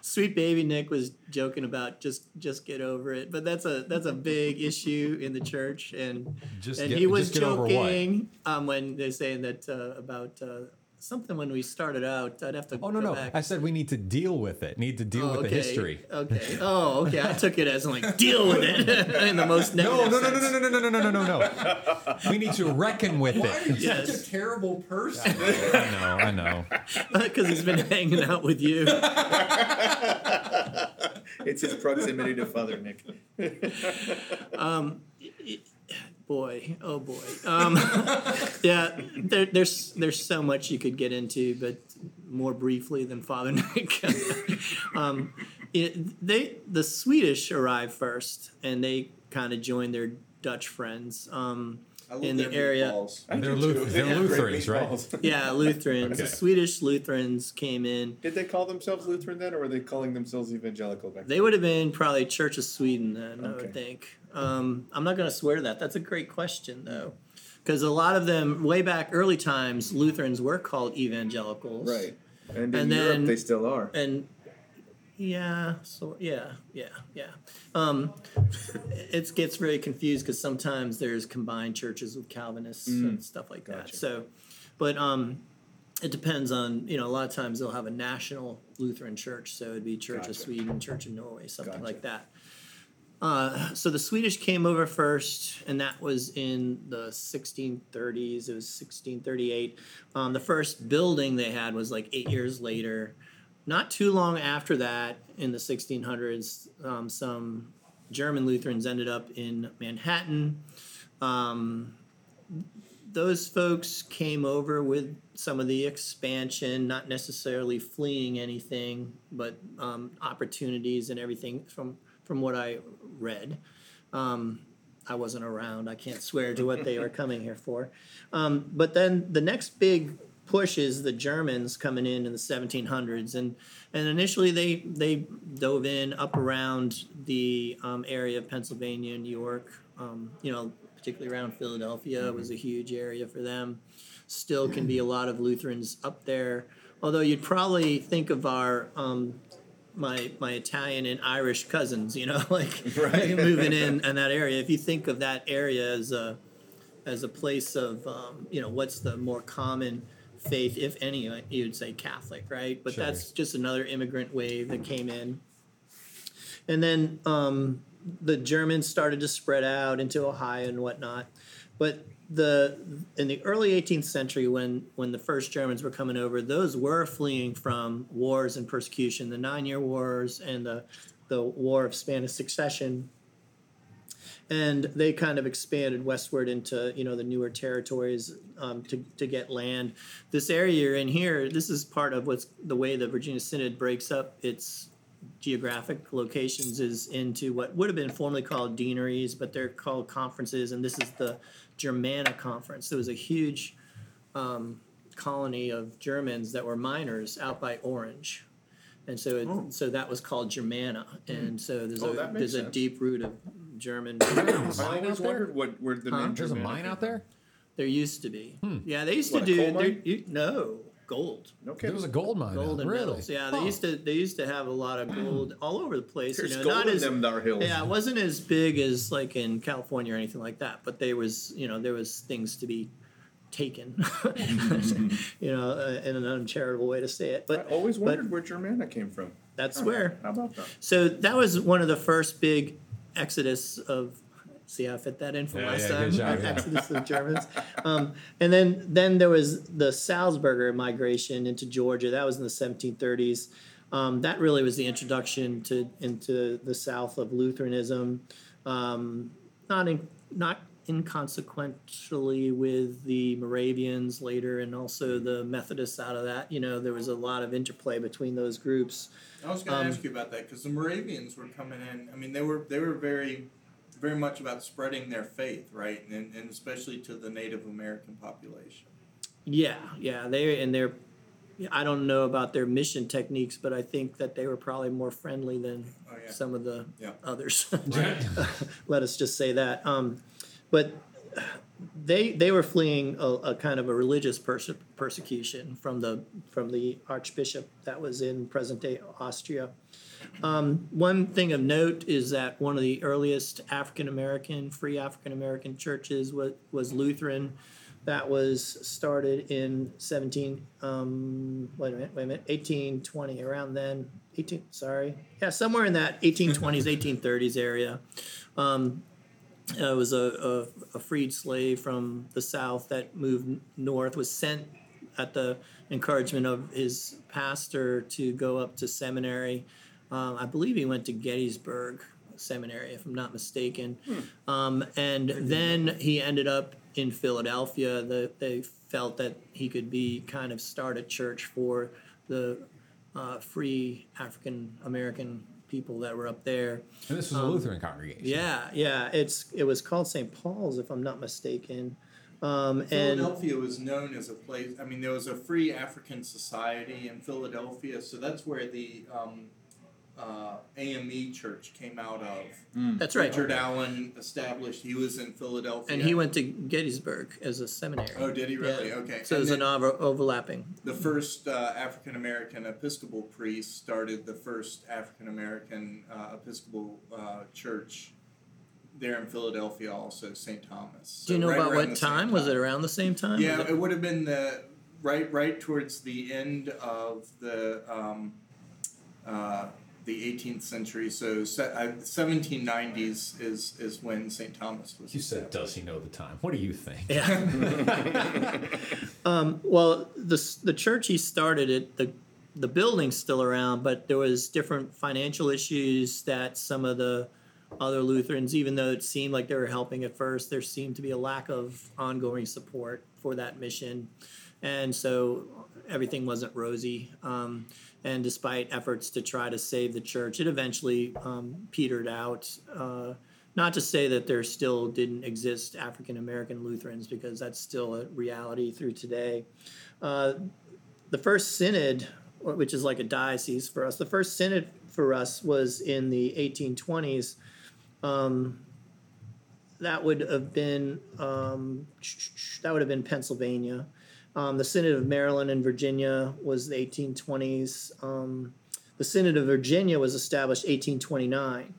Sweet baby Nick was joking about just just get over it, but that's a that's a big issue in the church, and Just and get- he was just get over what? joking um, when they're saying that uh, about uh, something when we started out. I'd have to. Oh no go no! back. I said we need to deal with it. Need to deal Oh, with okay. the history. Okay. Oh, okay. I took it as like deal with it in the most No negative. no no no sense. no no no no no no no no! We need to reckon with Why are you. Yes. such a terrible person? I know I know. Because he's been hanging out with you. it's his proximity to Father Nick. Um, boy, oh boy. Um, yeah, there, there's there's so much you could get into, but more briefly than Father Nick. um, it, they the Swedish arrived first, and they kind of joined their Dutch friends um, in the area. They're Luth- they're They Lutherans, right? Yeah, Lutherans. The Swedish Lutherans came in. Did they call themselves Lutheran then, or were they calling themselves evangelical back then? They would have been probably Church of Sweden then, I would think. Um, I'm not going to swear to that. That's a great question, though. Because a lot of them, way back early times, Lutherans were called evangelicals. Right. And in And Europe, then- they still are. And yeah, so yeah, yeah, yeah. Um, it gets very confused because sometimes there's combined churches with Calvinists and stuff like that. Gotcha. So, but um, it depends on you know a lot of times they'll have a national Lutheran church, so it'd be Church of Sweden, Church of Norway, something Gotcha. like that. Uh, so the Swedish came over first, and that was in the 1630s. It was 1638. Um, the first building they had was like eight years later. Not too long after that, in the 1600s, um, some German Lutherans ended up in Manhattan. Um, those folks came over with some of the expansion, not necessarily fleeing anything, but um, opportunities and everything from from what I read. Um, I wasn't around. I can't swear to what they were coming here for. Um, but then the next big push is the Germans coming in in the 1700s, and and initially they they dove in up around the um, area of Pennsylvania, New York. Um, you know, particularly around Philadelphia was a huge area for them. Still can be a lot of Lutherans up there. Although you'd probably think of our um, my my Italian and Irish cousins, you know, like Right. moving in in that area. If you think of that area as a as a place of um, you know what's the more common faith, if any, you'd say Catholic, right? But Sure. that's just another immigrant wave that came in, and then um, the Germans started to spread out into Ohio and whatnot. But the in the early 18th century, when when the first Germans were coming over, those were fleeing from wars and persecution, the Nine Year Wars and the the War of Spanish Succession. And they kind of expanded westward into you know the newer territories um, to to get land. This area you're in here, this is part of what's the way the Virginia Synod breaks up its geographic locations is into what would have been formerly called deaneries, but they're called conferences, and this is the Germanna Conference. There was a huge um, colony of Germans that were miners out by Orange. And so, it, so that was called Germanna, and so there's Oh, a there's a deep root of German. I mine always out there? wondered what where the Huh? name There's a mine out there. There used to be, yeah, they used What, to do. there- you- no gold, No There was a gold mine. gold and really? metals. Yeah, they Huh. used to they used to have a lot of gold all over the place. There's you know, gold not in as them thar hills. Yeah, it wasn't as big as like in California or anything like that, but there was, you know, there was things to be taken, you know, uh, in an uncharitable way to say it. I But always but wondered where Germanna came from. that's Oh, where. How about that? So that was one of the first big exodus of. See how I fit that in for Yeah, last yeah, time. job, yeah. Exodus of Germans, um, and then then there was the Salzburger migration into Georgia. That was in the 1730s. Um, that really was the introduction to into the south of Lutheranism. Um, not in, not inconsequentially with the Moravians later, and also the Methodists out of that. You know, there was a lot of interplay between those groups. I was going to Um, ask you about that because the Moravians were coming in. I mean, they were they were very, very much about spreading their faith, right, and and especially to the Native American population. Yeah, yeah, they and they're. I don't know about their mission techniques, but I think that they were probably more friendly than Oh yeah. some of the Yeah. others. Let us just say that. Um, but they they were fleeing a, a kind of a religious perse- persecution from the from the archbishop that was in present day Austria. Um, one thing of note is that one of the earliest African American, free African American churches was, was Lutheran. That was started in 17, um, wait a minute, wait a minute, 1820, around then. 18, sorry. Yeah, somewhere in that 1820s, 1830s area. Um, uh, was a, a, a freed slave from the South that moved north, was sent at the encouragement of his pastor to go up to seminary. Um, I believe he went to Gettysburg. Seminary, if I'm not mistaken. Um, and then he ended up in Philadelphia. The, they felt that he could be kind of start a church for the uh, free African American people that were up there. And this was a Lutheran congregation. Yeah, yeah. It's it was called St. Paul's, if I'm not mistaken. Um, and Philadelphia was known as a place. I mean, there was a free African society in Philadelphia, so that's where the um, uh, AME Church came out of. that's right. Richard Allen established. He was in Philadelphia, And he went to Gettysburg as a seminary. Oh, did he really? Yeah. Okay. So And there's an over- overlapping. the first uh, African American Episcopal priest started the first African American uh, Episcopal uh, church there in Philadelphia, also St. Thomas. Do you know right about around what the same time? Was it around the same time? Yeah, Was it would have been the right right towards the end of the um, uh, the 18th century. So se- uh, 1790s is is when St. Thomas was. You said, does he know the time? What do you think? Yeah. um, well, the the church he started it the the building's still around, but there was different financial issues that some of the other Lutherans, even though it seemed like they were helping at first, there seemed to be a lack of ongoing support for that mission, and so everything wasn't rosy. Um, and despite efforts to try to save the church, it eventually um, petered out. Uh, not to say that there still didn't exist African American Lutherans, because that's still a reality through today. Uh, the first synod, which is like a diocese for us, the first synod for us was in the 1820s. Um, that would have been um, that would have been Pennsylvania. Um, the Synod of Maryland and Virginia was the 1820s. Um, the Synod of Virginia was established 1829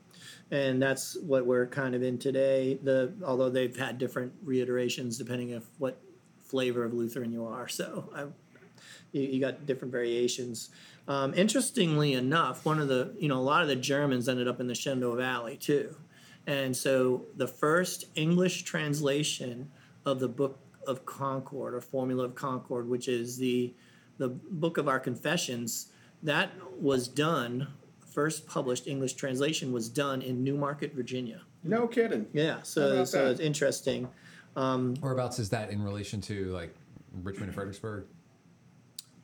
and that's what we're kind of in today. The although they've had different reiterations depending of what flavor of Lutheran you are, so I, you, you got different variations. Um, interestingly enough, one of the you know a lot of the Germans ended up in the Shenandoah Valley too, and so the first English translation of the Book of Concord or Formula of Concord, which is the the book of our confessions, that was done first published English translation was done in Newmarket, Virginia. No kidding. Yeah, so so that? it's interesting. Whereabouts is that in relation to like Richmond and Fredericksburg?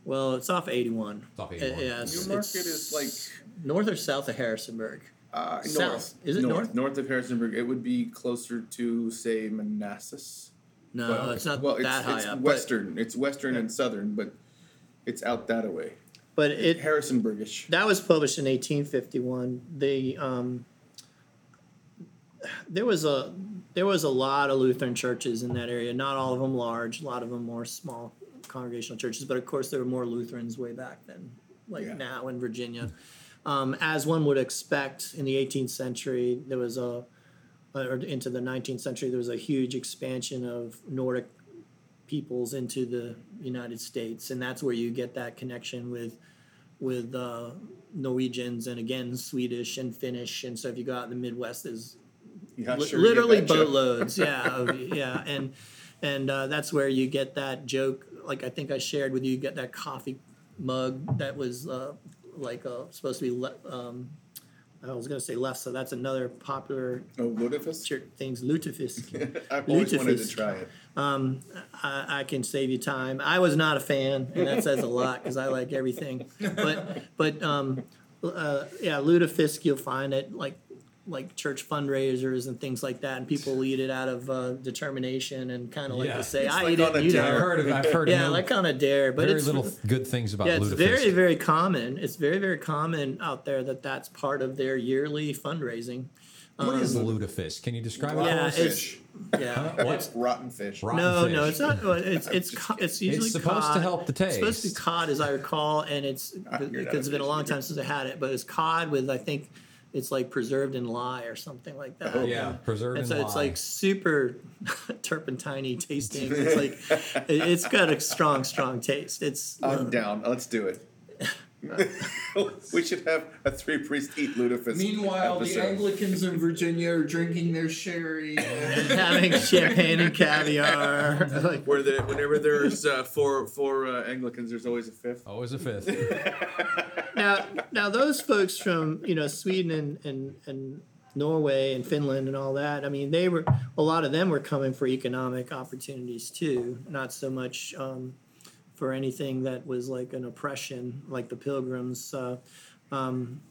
Well, it's off 81. It's off Uh, 81. yeah, it's, Newmarket it's is like north or south of Harrisonburg. uh, South. north. Is it north? North of Harrisonburg. It would be closer to say Manassas. No, Well, it's not well, that it's, high it's up. Western. it's western and southern, but it's out that away. But, but it Harrisonburgish. that was published in 1851. The um, there was a there was a lot of Lutheran churches in that area. Not all of them large. A lot of them more small congregational churches. But of course, there were more Lutherans way back then, like Yeah. now in Virginia. Um, as one would expect in the 18th century, there was a or into the 19th century, there was a huge expansion of Nordic peoples into the United States, and that's where you get that connection with with uh, Norwegians and again Swedish and Finnish. And so if you go out in the Midwest, there's Yeah, li- sure literally boatloads. yeah, of, yeah, and and uh, that's where you get that joke. Like I think I shared with you, you get that coffee mug that was uh, like uh, supposed to be. Le- um, I was going to say left, so that's another popular Oh, Lutefisk? church things. Lutefisk. I've always wanted to try it. I, I can save you time. I was not a fan, and that says a lot because I like everything. But but um, uh, yeah, lutefisk you'll find it like like church fundraisers and things like that, and people eat it out of uh, determination and kind of like Yeah. to say, It's I like eat it, a you dare. I've heard of. I've heard. Yeah, no- like on a dare, but very it's little good things about yeah, it's lutefisk. very very common. It's very very common out there that that's part of their yearly fundraising. What is lutefisk? Can you describe it? Um, Yeah, for us? it's yeah. what? Rotten fish. Rotten No, fish. no, it's not. It's it's co- it's usually supposed to help the taste. It's supposed to be cod, as I recall, and it's because it's been a a long fish time since I had it. But it's cod with I think it's like preserved in lye or something like that. Oh, Yeah, preserved and in so it's lye. like super turpentine tasting. It's like it- it's got a strong, strong taste. It's I'm uh, down. Let's do it. we should have a three priest eat lutefisk. Meanwhile, the. Anglicans in Virginia are drinking their sherry. and- having champagne and caviar. like, Where the whenever there's uh, four four uh, Anglicans, there's always a fifth. Always a fifth. now, now those folks from you know Sweden and and and Norway and Finland and all that. I mean, they were a lot of them were coming for economic opportunities too, not so much um, for anything that was like an oppression, like the Pilgrims. Uh, um,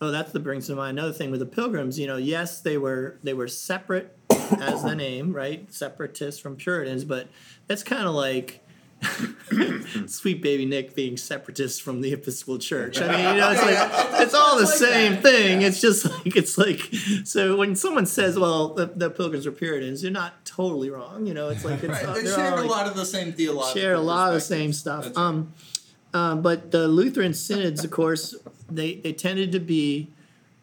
oh, that's the brings to mind another thing with the Pilgrims. You know, yes, they were they were separate as the name, right? Separatists from Puritans, but that's kind of like sweet baby Nick being separatist from the Episcopal Church. I mean, you know, it's like it's all the same thing. It's just like it's like so when someone says, "Well, the, the Pilgrims are Puritans," you're not totally wrong. You know, it's like it's Right, uh, they share a like- lot of the same theological. share a lot of the same stuff. Right. Um, um, but the Lutheran synods, of course, they, they tended to be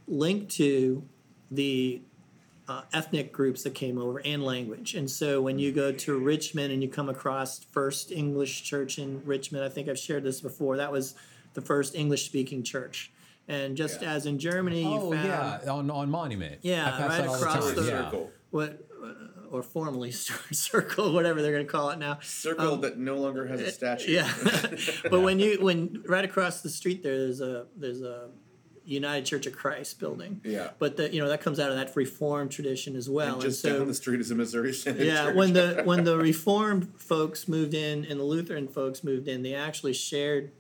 linked to the uh, ethnic groups that came over and language. And so when you go to Richmond and you come across First English Church in Richmond, I think I've shared this before. That was the first English speaking church. And just Yeah. as in Germany, you Oh found yeah, on on Monument. Yeah, right that all the across the- yeah. circle. what, uh, or formerly Stuart Circle, whatever they're going to call it now. Circle Um, that no longer has a statue. Yeah, but when you when right across the street there, there's a there's a United Church of Christ building. Yeah. But the, you know that comes out of that Reformed tradition as well. And just so, down the street is a Missouri Synod yeah, Church. when the when the Reformed folks moved in and the Lutheran folks moved in, they actually shared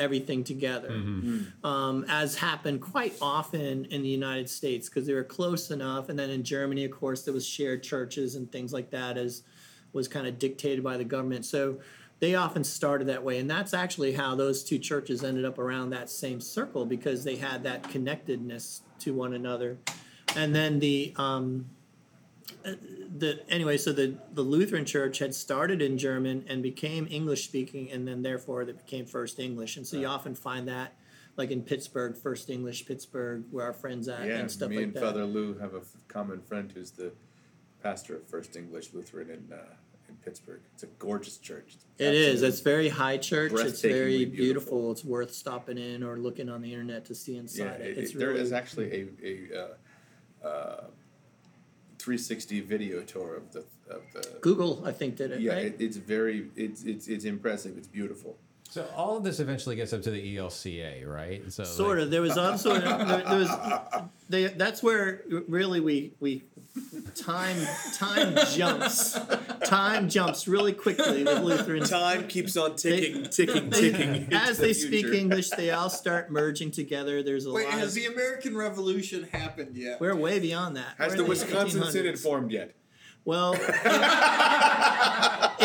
everything together, Mm-hmm. um, as happened quite often in the United States because they were close enough. And then in Germany, of course, there was shared churches and things like that, as was kind of dictated by the government. So they often started that way, and that's actually how those two churches ended up around that same circle because they had that connectedness to one another. And then the um, the anyway, so the the Lutheran Church had started in German and became English speaking, and then therefore they became First English. And so you often find that, like in Pittsburgh, First English Pittsburgh, where our friends at, yeah, and stuff me like and that. Father Lou have a f- common friend who's the pastor of First English Lutheran in uh, in Pittsburgh. It's a gorgeous church. It's It is. It's very high church. It's very beautiful. beautiful. It's worth stopping in or looking on the internet to see yeah. inside it. It, It's it- really is actually a a uh, uh, 360 video tour of the of the. Google. I think did it. Yeah, right? it, it's very it's it's it's impressive. It's beautiful. So all of this eventually gets up to the ELCA, right? So sort like, of. There was also there, there was they, that's where really we we time time jumps time jumps really quickly with Lutherans. Time keeps on ticking, They- ticking, They- ticking. into as the they speak. English, they all start merging together. There's a Wait, lot. has Of, the American Revolution happened yet? we're way beyond that. Has We're the Wisconsin 1800s. Synod formed yet? Well, in,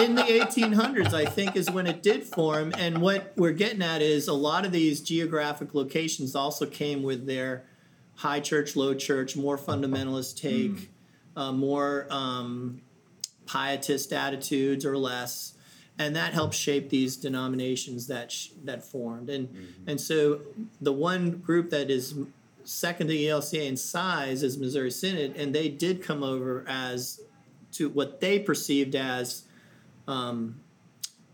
in the 1800s, I think, is when it did form. And what we're getting at is a lot of these geographic locations also came with their high church, low church, more fundamentalist take, hmm. Uh, more um, pietist attitudes or less. And that helped shape these denominations that sh- that formed, and and so the one group that is second to the ELCA in size is Missouri Synod, and they did come over as to what they perceived as, um,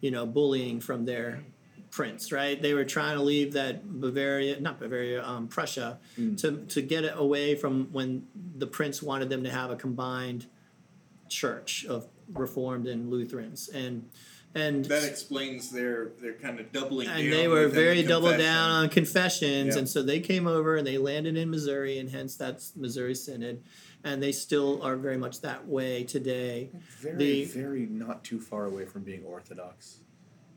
you know, bullying from their prince. Right? They were trying to leave that Bavaria, not Bavaria, um, Prussia, to to get it away from when the prince wanted them to have a combined church of Reformed and Lutherans, and and That explains their their kind of doubling down. and they were within the very double down on confessions, Yeah. and so they came over and they landed in Missouri, and hence that's Missouri Synod, and they still are very much that way today. Very, The- very not too far away from being Orthodox.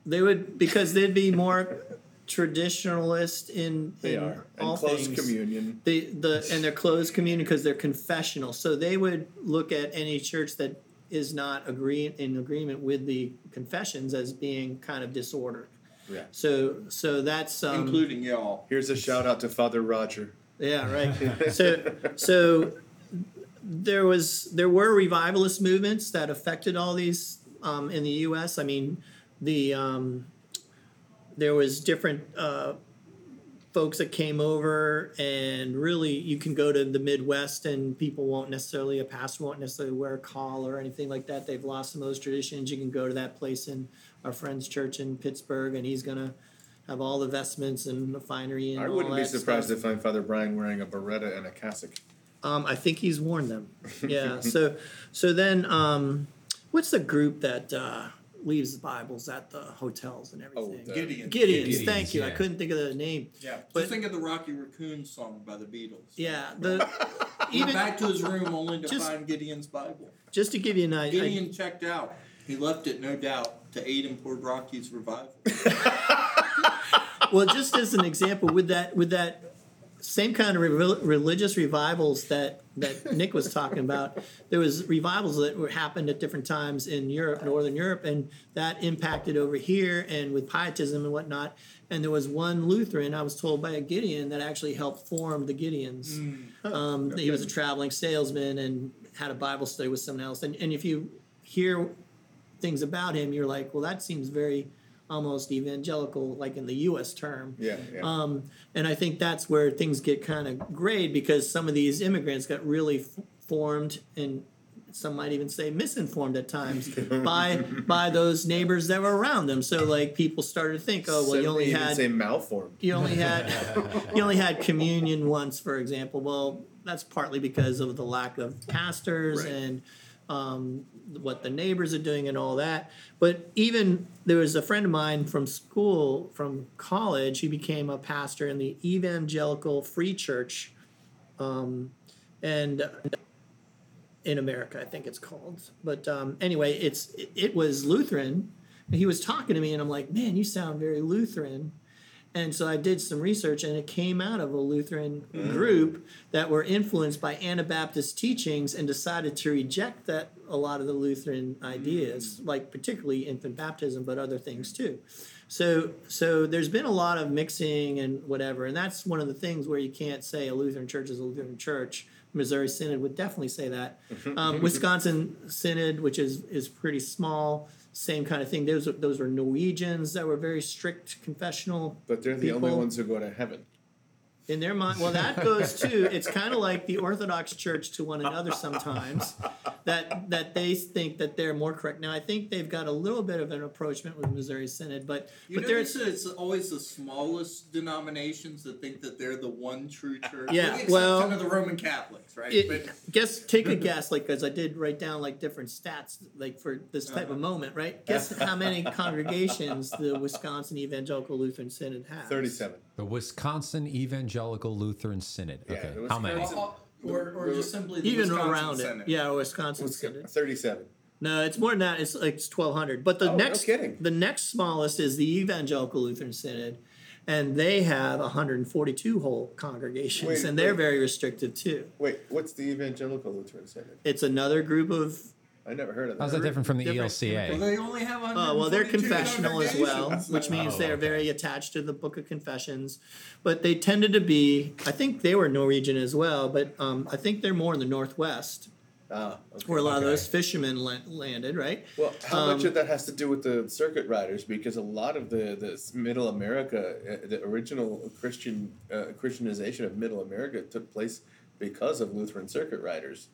They would because they'd be more traditionalist in They in are. all And close things. communion. They the and they're closed communion because they're confessional. So they would look at any church that is not agree in agreement with the confessions as being kind of disordered. Yeah. So so that's um, including y'all. Here's a shout out to Father Roger. Yeah, right. so so there was there were revivalist movements that affected all these um, in the U.S. I mean, the um, there was different uh, folks that came over, and really you can go to the Midwest and people won't necessarily a pastor won't necessarily wear a collar or anything like that. They've lost some of those traditions. You can go to that place in our friend's church in Pittsburgh, and he's gonna have all the vestments and the finery and I wouldn't be surprised stuff. to find Father Brian wearing a biretta and a cassock. Um, I think he's worn them. Yeah. so so then um, what's the group that uh, leaves the Bibles at the hotels and oh, everything. the- Gideon's, Gideon's, thank you. I couldn't think of the name. Yeah. But- Just think of the Rocky Raccoon song by the Beatles. Yeah, the went even back to his room only to Just- find Gideon's Bible. just to give you an idea. Gideon checked out. He left it, no doubt, to aid in poor Rocky's revival. well, just as an example, with that with that same kind of re- religious revivals that that Nick was talking about, there was revivals that were happened at different times in Europe, Northern Europe, and that impacted over here and with pietism and whatnot. And there was one Lutheran, I was told by a Gideon, that actually helped form the Gideons. Um, He was a traveling salesman and had a Bible study with someone else. And and if you hear things about him, you're like, well, that seems very almost evangelical, like in the U.S. term. Yeah, yeah. Um, and I think that's where things get kind of grayed because some of these immigrants got really f- formed and some might even say misinformed at times by by those neighbors that were around them. So like people started to think, oh well, you only had say malformed. you only had you only had communion once, for example. Well, that's partly because of the lack of pastors Right. and um, what the neighbors are doing and all that. But even there was a friend of mine from school, from college, he became a pastor in the Evangelical Free Church, um, and in America, I think it's called. But um, anyway, it's it, it was Lutheran. And he was talking to me, and I'm like, man, you sound very Lutheran. And so I did some research, and it came out of a Lutheran group that were influenced by Anabaptist teachings and decided to reject that a lot of the Lutheran ideas, mm. like particularly infant baptism, but other things too. So, so there's been a lot of mixing and whatever, and that's one of the things where you can't say a Lutheran church is a Lutheran church. Missouri Synod would definitely say that. Mm-hmm. Um, mm-hmm. Wisconsin Synod, which is is pretty small, same kind of thing. Those are, those were Norwegians that were very strict confessional. But they're the only ones who go to heaven. In their mind, well, that goes too. It's kind of like the Orthodox Church to one another sometimes. That that they think that they're more correct. Now, I think they've got a little bit of an approachment with Missouri Synod, but You but notice there's that it's always the smallest denominations that think that they're the one true church. Yeah, with the well- exception of the Roman Catholics, right? it, but guess take a guess, like because I did write down like different stats, like for this type of uh-huh. moment, right? Guess how many congregations the Wisconsin Evangelical Lutheran Synod has? Thirty-seven. The Wisconsin Evangelical Lutheran Synod. Yeah, Okay. the How many? Wisconsin- or, or just simply the Even Wisconsin around Senate. it, yeah, Wisconsin Wisconsin- Synod. Thirty-seven. No, it's more than that. It's like it's twelve hundred. But the Oh, no next, kidding. the next smallest is the Evangelical Lutheran Synod, and they have one hundred and forty-two whole congregations, Wait, and they're wait. very restrictive too. Wait, what's the Evangelical Lutheran Synod? It's another group of. I never heard of that. How's that different from the Different- Well, ELCA? they only have Uh, well, they're 142 confessional as well, congregations. which means Oh, they're okay. very attached to the Book of Confessions. But they tended to be. I think they were Norwegian as well, but um, I think they're more in the northwest, Ah, okay. where a lot of those fishermen la- landed, right? Well, how much Um, of that has to do with the circuit riders? Because a lot of the, the Middle America, uh, the original Christian uh, Christianization of Middle America took place because of Lutheran circuit riders,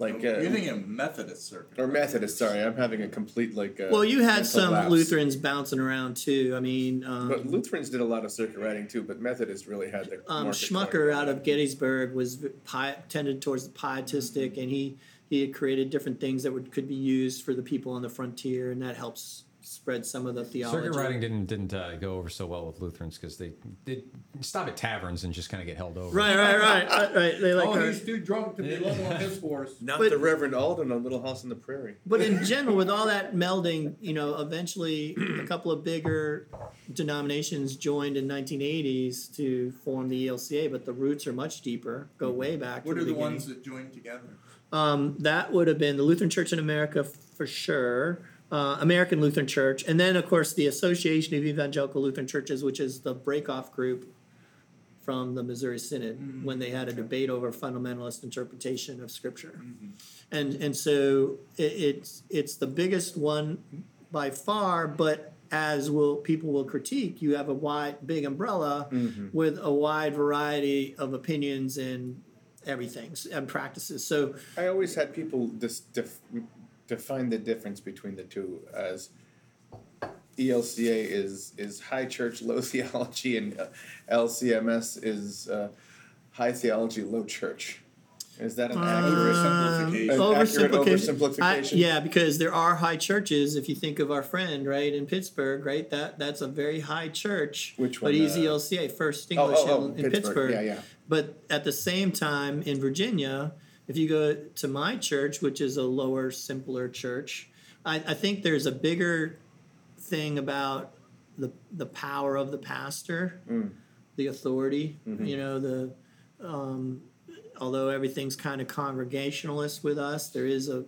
like uh, You're thinking Methodist circuit. or Methodist. Sorry, I'm having a complete like. Uh, Well, you had some lapse. Lutherans bouncing around too. I mean, um, But Lutherans did a lot of circuit riding too, but Methodists really had their. um, Schmucker out of Gettysburg was pi- tended towards the pietistic, and he he had created different things that would could be used for the people on the frontier, and that helps spread some of the theology. Circuit riding didn't didn't uh, go over so well with Lutherans because they did stop at taverns and just kind of get held over. Right, right, right, right, right. They like, Oh, our- he's too drunk to be level on his horse. Not But- the Reverend Alden on Little House on the Prairie. but in general, with all that melding, you know, eventually a couple of bigger denominations joined in 1980s to form the ELCA, but the roots are much deeper, go way back. to What are the beginning. ones that joined together? Um, that would have been the Lutheran Church in America f- for sure, uh, American Lutheran Church, and then of course the Association of Evangelical Lutheran Churches, which is the breakoff group from the Missouri Synod mm-hmm. when they had a debate over fundamentalist interpretation of Scripture, mm-hmm. and and so it, it's it's the biggest one by far, but as will people will critique, you have a wide big umbrella mm-hmm. with a wide variety of opinions and everything and practices. So I always had people dis- def- define the difference between the two as ELCA is is high church, low theology, and uh, LCMS is uh, high theology, low church. Is that an Uh, accurate Oversimplification. An accurate oversimplification? I- yeah, because there are high churches. If you think of our friend right in Pittsburgh, right, that that's a very high church. Which one? But he's uh, ELCA, First Oh, English oh, oh, in, in Pittsburgh. Yeah, yeah. But at the same time, in Virginia, if you go to my church, which is a lower, simpler church, I, I think there's a bigger thing about the the power of the pastor, Mm. the authority. Mm-hmm. You know, the um, although everything's kind of congregationalist with us, there is a,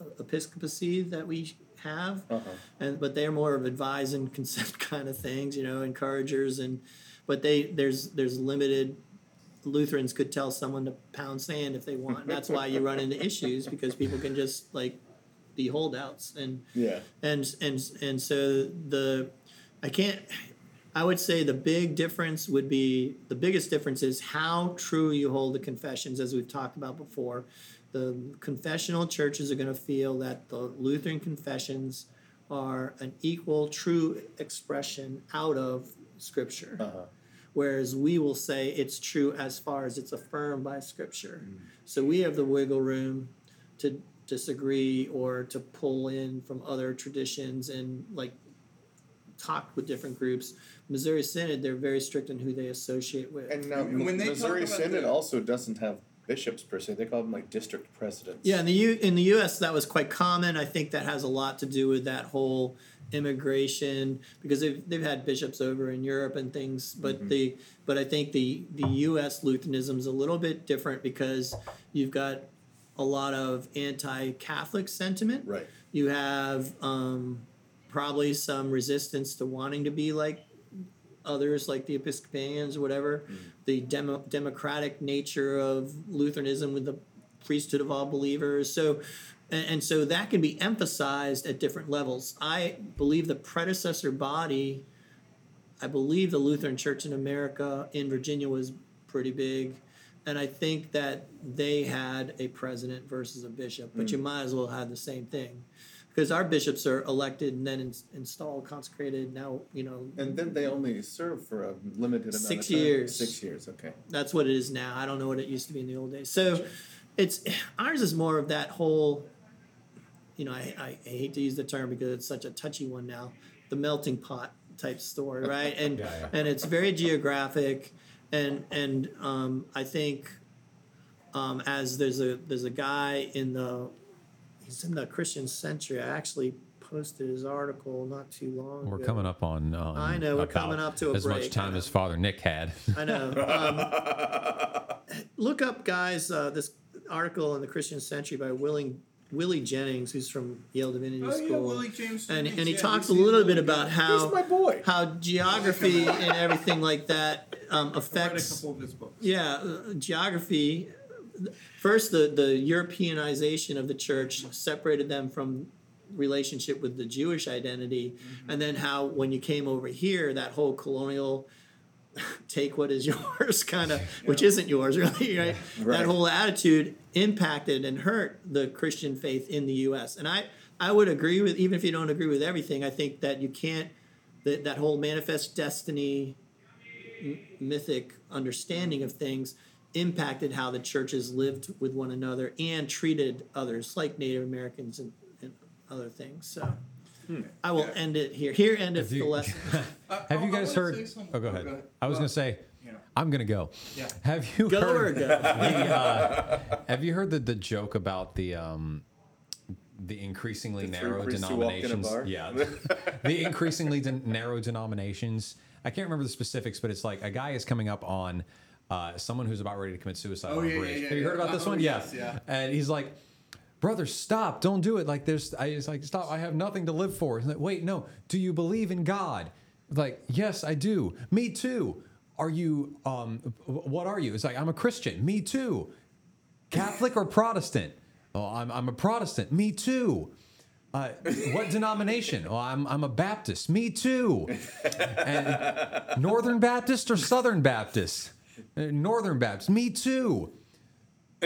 a episcopacy that we have, Uh-huh. and but they're more of advise and consent kind of things. You know, encouragers and but they there's there's limited Lutherans could tell someone to pound sand if they want. That's why you run into issues because people can just like be holdouts and Yeah. and and and so the I can't I would say the big difference would be the biggest difference is how true you hold the confessions as we've talked about before. The confessional churches are going to feel that the Lutheran confessions are an equal true expression out of scripture Uh-huh. Whereas we will say it's true as far as it's affirmed by scripture. Mm. So we have the wiggle room to disagree or to pull in from other traditions and like talk with different groups. Missouri Synod, they're very strict on who they associate with. And uh, now when they Missouri Synod the- also doesn't have bishops per se. They call them like district presidents. Yeah, in the U in the U.S. that was quite common. I think that has a lot to do with that whole immigration because they've they've had bishops over in Europe and things. But the but I think the the U.S. Lutheranism is a little bit different because you've got a lot of anti-Catholic sentiment. Right. You have um, probably some resistance to wanting to be like others, like the Episcopalians or whatever. Mm-hmm. The demo- democratic nature of Lutheranism with the priesthood of all believers. So, and, and so that can be emphasized at different levels. I believe the predecessor body. I believe the Lutheran Church in America in Virginia was pretty big. And I think that they had a president versus a bishop, but you mm. might as well have the same thing. Because our bishops are elected and then ins- installed, consecrated. Now, you know, And then they only serve for a limited amount Six of time. years. Six years, okay. that's what it is now. I don't know what it used to be in the old days. So it's ours is more of that whole you know, I, I, I hate to use the term because it's such a touchy one now, the melting pot type story, right? And Yeah, yeah. and it's very geographic and and um, I think um, as there's a there's a guy in the he's in the Christian Century. I actually posted his article not too long We're ago. coming up on. on I know, we're coming up to a as much time as Father Nick had. I know. Um, look up, guys, uh, this article in the Christian Century by Willing, Willie Jennings, who's from Yale Divinity Oh yeah, School. Willie James. and, Jennings, and he yeah, talks a he's- he's little bit about how my boy. how geography and everything like that um, I've read a affects couple of his books. yeah uh, geography first the the europeanization of the church separated them from relationship with the jewish identity Mm-hmm. and then how when you came over here that whole colonial take what is yours kind of which isn't yours really right? Right. that whole attitude impacted and hurt the christian faith in the us and i i would agree with even if you don't agree with everything i think that you can't that, that whole manifest destiny mythic understanding of things impacted how the churches lived with one another and treated others like native americans and, and other things so i will end it here here endeth you- the lesson I- Have you guys heard? say something. Oh, go ahead. I was Uh, gonna say, yeah. I'm gonna go. Yeah. Have you go or heard? go the, uh, have you heard the, the joke about the um, the increasingly The narrow priests who walked in denominations? Yeah, the increasingly de- narrow denominations. I can't remember the specifics, but it's like a guy is coming up on uh, someone who's about ready to commit suicide Oh, on yeah, a yeah, bridge. yeah, have you heard about this Oh, one? yes, yeah. And he's like, brother, stop! Don't do it. Like there's, I it's like stop. I have nothing to live for. He's like, Wait, no. Do you believe in God? Like, yes, I do. Me too. Are you? Um, what are you? It's like I'm a Christian. Me too. Catholic or Protestant? Oh, I'm I'm a Protestant. Me too. Uh, what denomination? Oh, I'm I'm a Baptist. Me too. And Northern Baptist or Southern Baptist? Uh, Northern Baptist. Me too.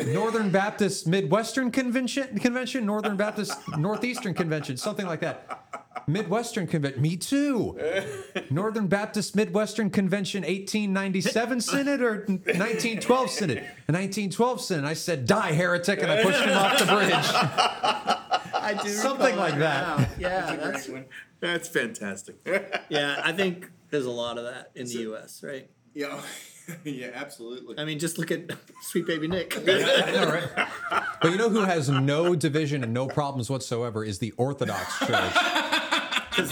Northern Baptist Midwestern Convention, Convention, Northern Baptist Northeastern Convention, something like that. Midwestern Convention. Me too. Northern Baptist Midwestern Convention 1897 Synod or 1912 Synod? 1912 Synod. I said, die, heretic, and I pushed him off the bridge. I do Something like that. now. Yeah, that's That's fantastic. yeah. I think there's a lot of that in the U.S. Right? Yeah, yeah, absolutely. I mean, just look at Sweet Baby Nick. I know, right? But you know who has no division and no problems whatsoever is the Orthodox Church.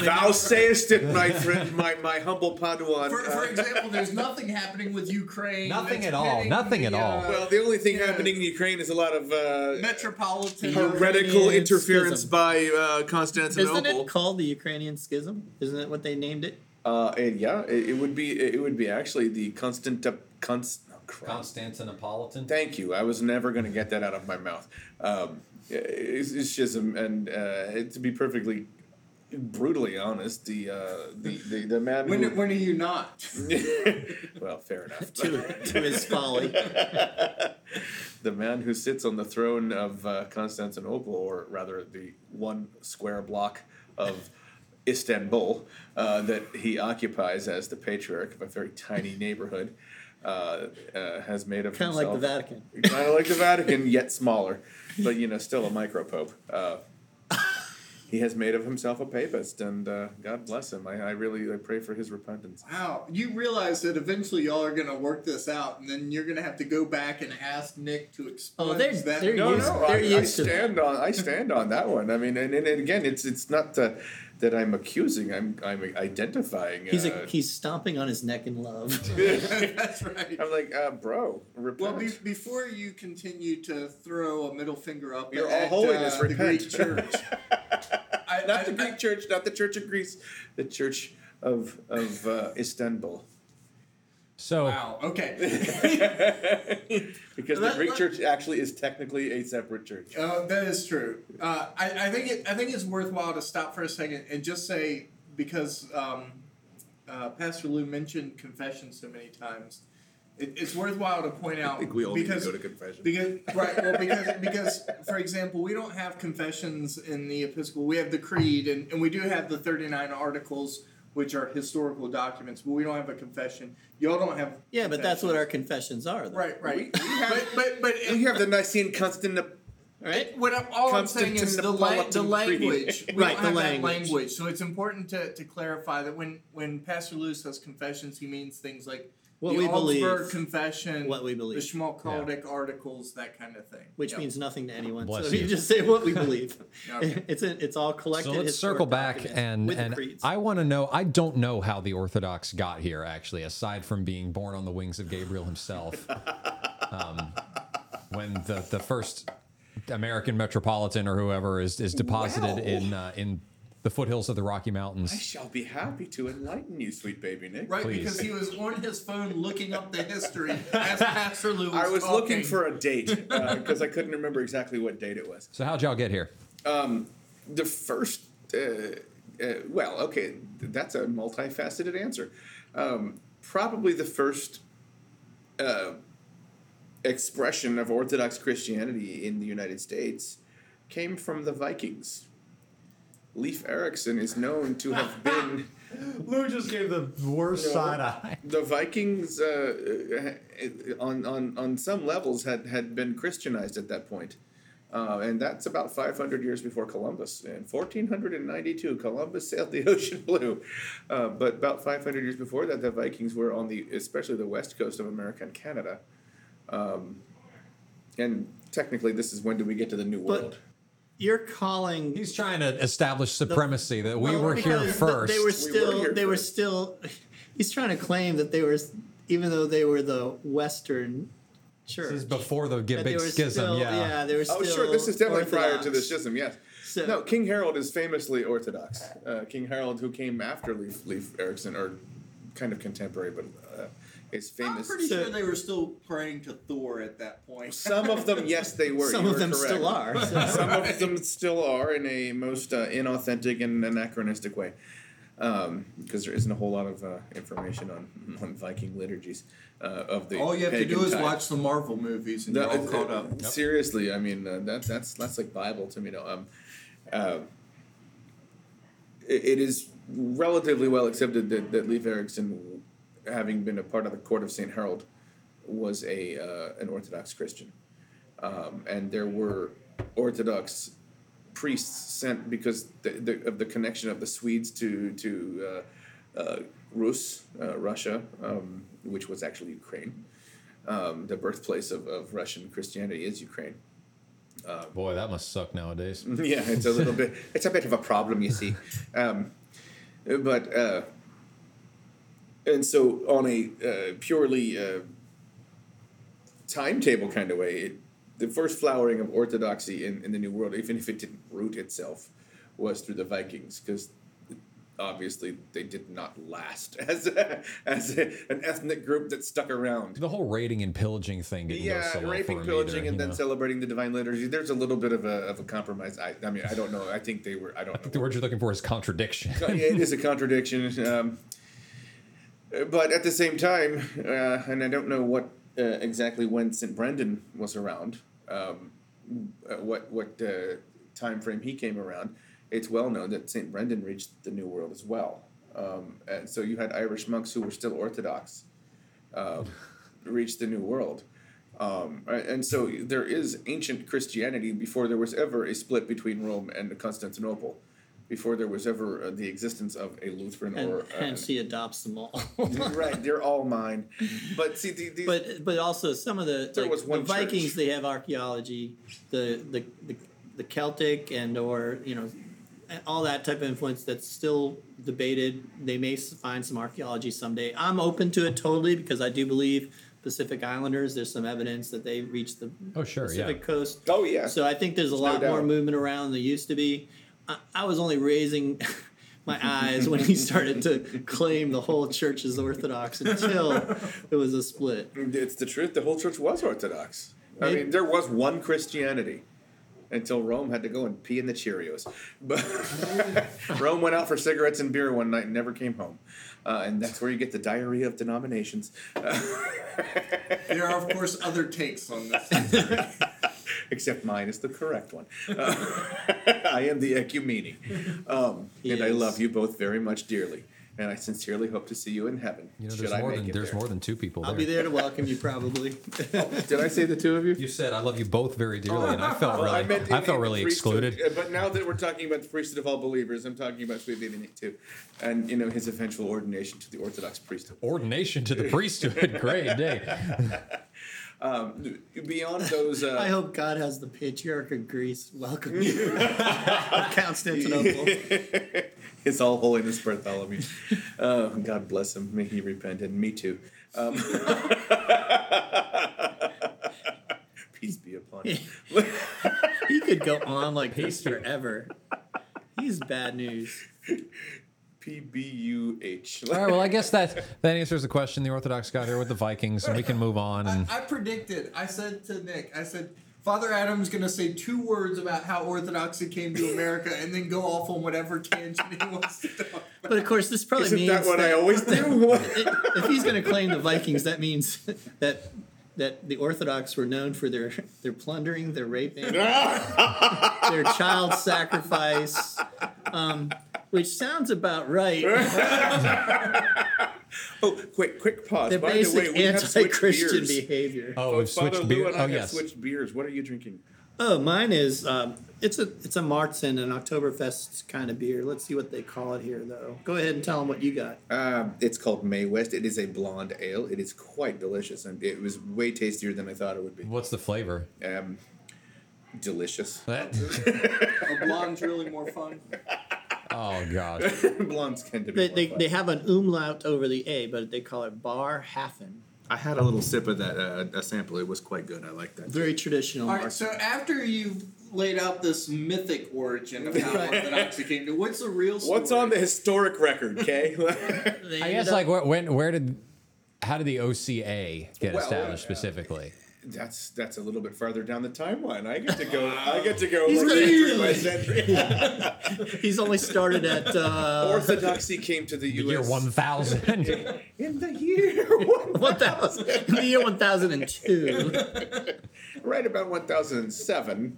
Thou sayest it, my friend, my, my humble Padawan. For, for Uh, example, there's nothing happening with Ukraine. Nothing at all, hitting nothing at the, all. uh, well, the only thing Yeah. happening in Ukraine is a lot of uh, metropolitan. heretical Ukrainian interference schism. by uh, Isn't Constantinople. it called the Ukrainian Schism? Isn't it what they named it? Uh, and yeah, it, it would be it would be actually the constant const. Oh. Constantinopolitan. Thank you. I was never going to get that out of my mouth. Um, it's, it's schism, and uh, to be perfectly brutally honest, the uh, the, the the man. When, who, when are you not? well, fair enough. To, to his folly. the man who sits on the throne of uh, Constantinople, or rather the one square block of Istanbul uh, that he occupies as the patriarch of a very tiny neighborhood, uh, uh, has made of Kind of like the Vatican. kind of like the Vatican, yet smaller, but you know, still a micropope. Uh, he has made of himself a papist, and uh, God bless him. I, I really I pray for his repentance. Wow, you realize that eventually y'all are gonna work this out, and then you're gonna have to go back and ask Nick to explain. Oh, they're- that. they're No, used- no, I, they're I used to that. stand on I stand on that one. I mean, and, and, and again, it's it's not uh, that I'm accusing. I'm I'm identifying. He's uh, a, he's stomping on his neck in love. That's right. I'm like, uh, bro, repent. Well, be, before you continue to throw a middle finger up Your at all holiness, uh, the. Greek Church, I, not I- the Greek church, not the Church of Greece, the Church of of uh, Istanbul. So Wow. Okay. because the Greek church actually is technically a separate church. Uh, that is true. Uh, I, I think it, I think it's worthwhile to stop for a second and just say because um, uh, Pastor Lou mentioned confession so many times, it, it's worthwhile to point out I think we all need to because go to confession. because right well because because for example we don't have confessions in the Episcopal we have the Creed and, and we do have the thirty nine articles which are historical documents but we don't have a confession y'all don't have yeah, but that's what our confessions. are. Though. right right We- we have- but but but We have the Nicene Constantinople. Right? What I'm, all I'm saying is the, la- the language. Right, the language. language. So it's important to, to clarify that when, when Pastor Lou says confessions, he means things like What the we Augsburg believe. Confession, What we believe, the believe. Schmalkaldic articles, that kind of thing. Which Yep. means nothing to anyone. Bless so you. you just say what we believe. Okay. it's a, it's all collected. So let's circle back and and. I want to know. I don't know how the Orthodox got here. Actually, aside from being born on the wings of Gabriel himself, um, when the the first American metropolitan or whoever is is deposited Well. in uh, in the foothills of the Rocky Mountains. I shall be happy to enlighten you, sweet baby Nick. Right, Please. because he was on his phone looking up the history as Pastor Lou was I was talking. looking for a date because I couldn't remember exactly what date it was. So how'd y'all get here? The first, uh, uh, well, okay, that's a multifaceted answer. Um, probably the first uh, expression of Orthodox Christianity in the United States came from the Vikings. Leif Erikson is known to have been. Lou just gave the worst No. side eye. the Vikings, uh, uh, on, on, on some levels, had, had been Christianized at that point. Uh, and that's about 500 years before Columbus. In 1492, Columbus sailed the ocean blue. Uh, but about 500 years before that, the Vikings were on the, especially the west coast of America and Canada. Um, and technically, this is when do we get to the New World? You're calling. He's trying to establish supremacy that we Well, were here first. They were were still. here they were still. He's trying to claim that they were, even though they were the Western church. this is before the that big they were schism. still- yeah. they were still. Oh, sure. This is definitely prior to the Orthodox. schism, yes. So- no, King Harold is famously Orthodox. Uh, King Harold, who came after Leif, Leif Erikson, or kind of contemporary, but is I'm famous. pretty So- sure they were still praying to Thor at that point. Some of them, yes, they were. Some You of were them correct. still are. so- Some of them still are in a most uh, inauthentic and anachronistic way. Because there isn't a whole lot of uh, information on, on Viking liturgies uh, of the. All you have to do is time. watch the Marvel movies and No, you're all caught up. Seriously, I mean uh, that that's that's like Bible to me. No, um, uh, it, it is relatively well accepted that, that Leif Erikson, having been a part of the court of Saint Harold, was a uh, an Orthodox Christian, um, and there were Orthodox priests sent because the, the, of the connection of the Swedes to to uh, uh, Rus, uh, Russia, um, which was actually Ukraine. Um, the birthplace of, of Russian Christianity is Ukraine. Boy, that must suck nowadays. Yeah, it's a little bit. It's a bit of a problem, you see. Um, but uh, and so on a uh, purely uh, timetable kind of way, it, the first flowering of orthodoxy in, in the New World, even if it didn't root itself, was through the Vikings, because obviously they did not last as a, as a, an ethnic group that stuck around. The whole raiding and pillaging thing didn't go Yeah, so raping, pillaging, either, and then know. celebrating the divine liturgy. There's a little bit of a, of a compromise. I, I mean, I don't know. I think they were. I don't know. The word you're looking for is contradiction. Yeah, it is a contradiction. Um, but at the same time, uh, and I don't know what uh, exactly when St. Brendan was around, um, uh, what what uh, time frame he came around. It's well known that St. Brendan reached the New World as well. Um, and so you had Irish monks who were still Orthodox uh, reach the New World. Um, and so there is ancient Christianity before there was ever a split between Rome and Constantinople, before there was ever uh, the existence of a Lutheran And or uh, hence he adopts them all. right. They're all mine, but see, the, these, but but also some of the There like, was one the Vikings church. they have archaeology, the, the the the Celtic and or you know all that type of influence that's still debated. They may find some archaeology someday. I'm open to it totally because I do believe Pacific Islanders. There's some evidence that they reached the Oh, sure, yeah. Pacific coast. oh yeah, So I think there's a no lot more movement around than there used to be. I, I was only raising my eyes when he started to claim the whole church is Orthodox until it was a split. it's the truth. The whole church was Orthodox. I mean, there was one Christianity until Rome had to go and pee in the Cheerios. But Rome went out for cigarettes and beer one night and never came home. Uh, and that's where you get the diarrhea of denominations. There are, of course, other takes on this. Except mine is the correct one. Uh, I am the ecumene. Um, and I love you both very much dearly. And I sincerely hope to see you in heaven. You know, should there's I more make than it there's there. more than two people I'll there. be there to welcome you probably. Did I say the two of you? You said I love you both very dearly, and I felt Well, really, I, meant in- felt really the excluded. uh, But now that we're talking about the priesthood of all believers, I'm talking about Sweet Baby Nick too, and you know his eventual ordination to the Orthodox priesthood. Ordination to the priesthood, great day. Um, beyond those, uh, I hope God has the patriarch of Greece welcome you. Constantinople. His All Holiness Bartholomew. Oh, God bless him. May he repent, and me too. Um, peace be upon him. He could go on like this forever. He's bad news. P B U H. All right, well, I guess that that answers the question. The Orthodox got here with the Vikings, and we can move on. And I predicted. I said to Nick, I said, Father Adam's going to say two words about how Orthodoxy came to America and then go off on whatever tangent he wants to talk about. But of course, this probably Isn't means that what I always do? if he's going to claim the Vikings, that means that that the Orthodox were known for their their plundering, their raping, their child sacrifice, um, which sounds about right. oh, quick, quick pause. Their By the way, we anti-Christian beers. behavior. oh, Oh, we've Father switched Lou beer. Oh, have yes. switched beers. What are you drinking? Oh, mine is um, it's a it's a Märzen, an Oktoberfest kind of beer. Let's see what they call it here, though. Go ahead and tell them what you got. Um, it's called May West. It is a blonde ale. It is quite delicious, and it was way tastier than I thought it would be. What's the flavor? Um, delicious. That- A blonde's really more fun. Oh God. Blondes tend to be. They, more they, fun. they have an umlaut over the A, but they call it Bar Hafen. I had a little sip of that, uh, a sample. It was quite good. I like that. Very traditional. All right, so after you've laid out this mythic origin of how Orthodoxy came to, what's the real story? What's on the historic record, Kay? They I guess up- like where, when where did how did the OCA get Well, established uh, specifically? That's that's a little bit farther down the timeline. I get to go. I get to go He's like really- century by century. he's only started at uh, Orthodoxy came to the The U.S. year one thousand. in the year 1000 in the year 1002. right about one thousand and seven,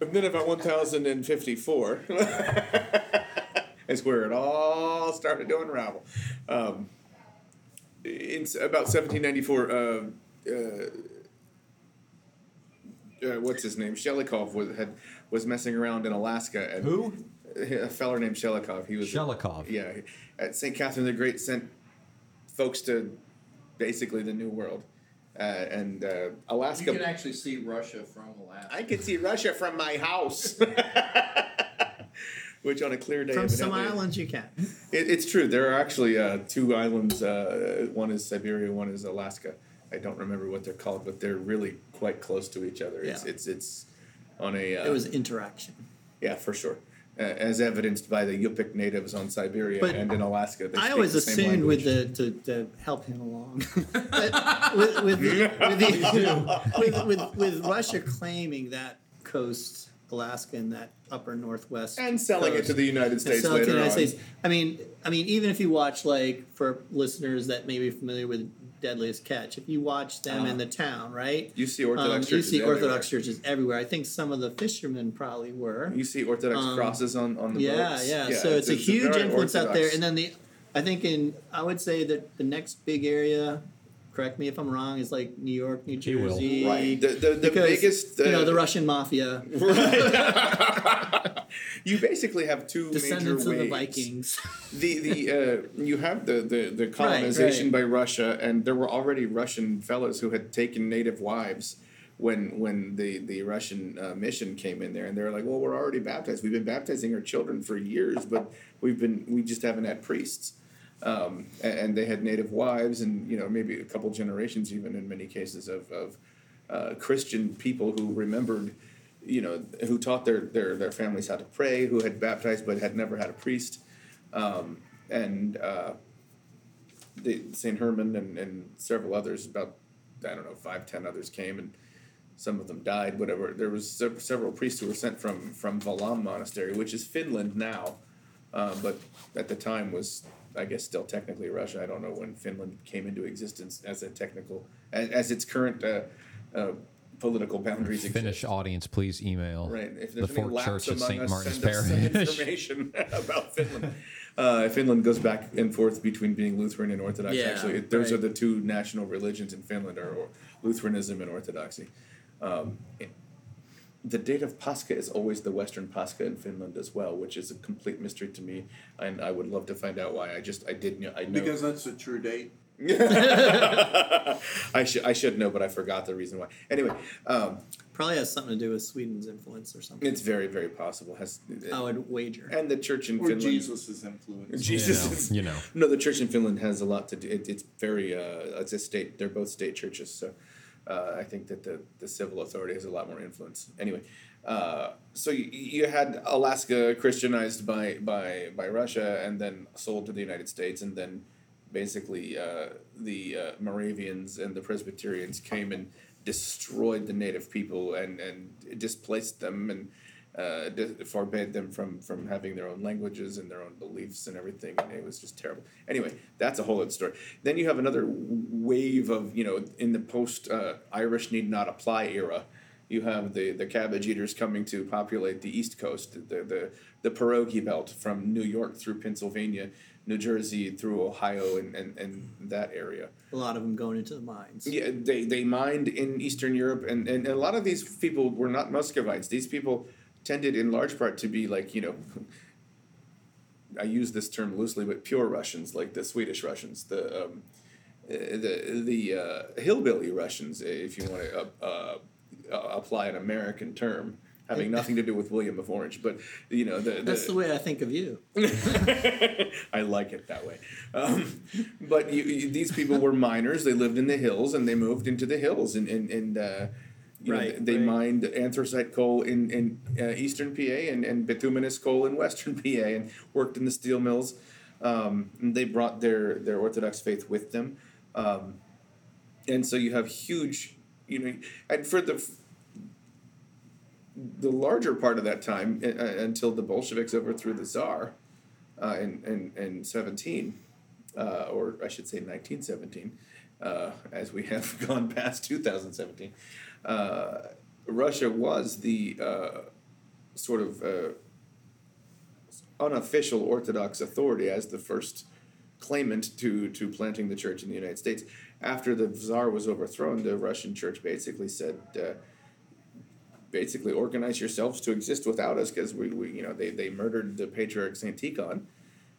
and then about one thousand and fifty-four. is where it all started to unravel. Um, in about 1794, uh, uh, uh, what's his name? Shelikov was had was messing around in Alaska. And Who? A feller named Shelikov. He was Shelikov. Yeah, at St. Catherine the Great sent folks to basically the New World, uh, and uh, Alaska. You can actually see Russia from Alaska. I can see Russia from my house. Which on a clear day, From some islands you can. It, it's true. There are actually uh, two islands. Uh, one is Siberia. One is Alaska. I don't remember what they're called, but they're really quite close to each other. It's Yeah. it's it's on a. Uh, It was interaction. yeah, for sure. Uh, as evidenced by the Yupik natives on Siberia But and in Alaska. They I always assumed with the to, to help him along with with, the, with, the, with, with with Russia claiming that coast, Alaska, and that upper northwest, and selling it to the United States later the on. United States. I mean, I mean, even if you watch like for listeners that may be familiar with Deadliest Catch, if you watch them in the town, right? You see Orthodox um, you churches see everywhere. Orthodox churches everywhere. I think some of the fishermen probably were. You see Orthodox Um, crosses on, on the yeah, boats. yeah, yeah. So it's, a huge influence out there. And then the, I think in, I would say that the next big area, correct me if I'm wrong, is like New York, New He will. Jersey. Right. The- the- the because, biggest, you know, uh, the Russian mafia, you basically have two descendants major of the. Vikings. The the uh, you have the, the, the colonization right. by Russia, and there were already Russian fellows who had taken native wives when when the the Russian uh, mission came in there, and they're like, "Well, we're already baptized. We've been baptizing our children for years, but we've been we just haven't had priests." Um, and, they had native wives, and you know maybe a couple generations, even in many cases of of uh, Christian people who remembered you know, who taught their, their, their families how to pray, who had baptized but had never had a priest. Um, and uh, St. Herman and, and several others, about, I don't know, five, ten others came and some of them died, whatever. There was several priests who were sent from, from Valaam Monastery, which is Finland now, uh, but at the time was, I guess, still technically Russia. I don't know when Finland came into existence as a technical, as, as its current uh, uh, political boundaries exist. Finnish audience, please email Right. If the there's any Fork Church at among St. us, Martin's send us some Parish. information about Finland. Uh, Finland goes back and forth between being Lutheran and Orthodox. Yeah, Actually, It- those right. are the two national religions in Finland: are or- Lutheranism and Orthodoxy. Um, it- the date of Pascha is always the Western Pascha in Finland as well, which is a complete mystery to me, and I would love to find out why. I just I did know I know Because that's a true date. I should I should know, but I forgot the reason why. Anyway, um, Probably has something to do with Sweden's influence or something. it's very very possible has I would wager. and the church in Or Finland. Jesus' influence. Jesus You know, is you know. no the church in Finland has a lot to do. It, it's very uh, it's a state. They're both state churches, so uh, I think that the the civil authority has a lot more influence. Anyway, uh, so you, you had Alaska Christianized by by by Russia and then sold to the United States, and then basically uh, the uh, Moravians and the Presbyterians came and destroyed the native people and and displaced them and uh, forbade them from from having their own languages and their own beliefs and everything, and it was just terrible. Anyway, that's a whole other story. Then you have another wave of you know in the post uh, Irish need not apply era. You have the, the cabbage eaters coming to populate the East Coast, the the the pierogi belt from New York through Pennsylvania, New Jersey through Ohio, and, and, and that area. A lot of them going into the mines. Yeah, they, they mined in Eastern Europe, and, and a lot of these people were not Muscovites. These people tended, in large part, to be like, you know, I use this term loosely, but pure Russians, like the Swedish Russians, the um, uh, the the uh, hillbilly Russians, if you want to uh, uh, uh, apply an American term, having nothing to do with William of Orange, but you know the, That's the way I think of you. I like it that way. Um, but you, you, these people were miners. They lived in the hills, and they moved into the hills, and and, and you know, they right. mined anthracite coal in in uh, eastern PA and, and bituminous coal in western PA, and worked in the steel mills. Um, and they brought their their Orthodox faith with them, um, and so you have huge, you know, and for the the larger part of that time uh, uh, until the Bolsheviks overthrew the Tsar uh, in, in, in 17, uh, or I should say 1917, uh, as we have gone past 2017, uh, Russia was the uh, sort of uh, unofficial Orthodox authority as the first claimant to to planting the church in the United States. After the Tsar was overthrown, the Russian church basically said. Uh, basically organize yourselves to exist without us because we, we you know they, they murdered the patriarch Saint Tikhon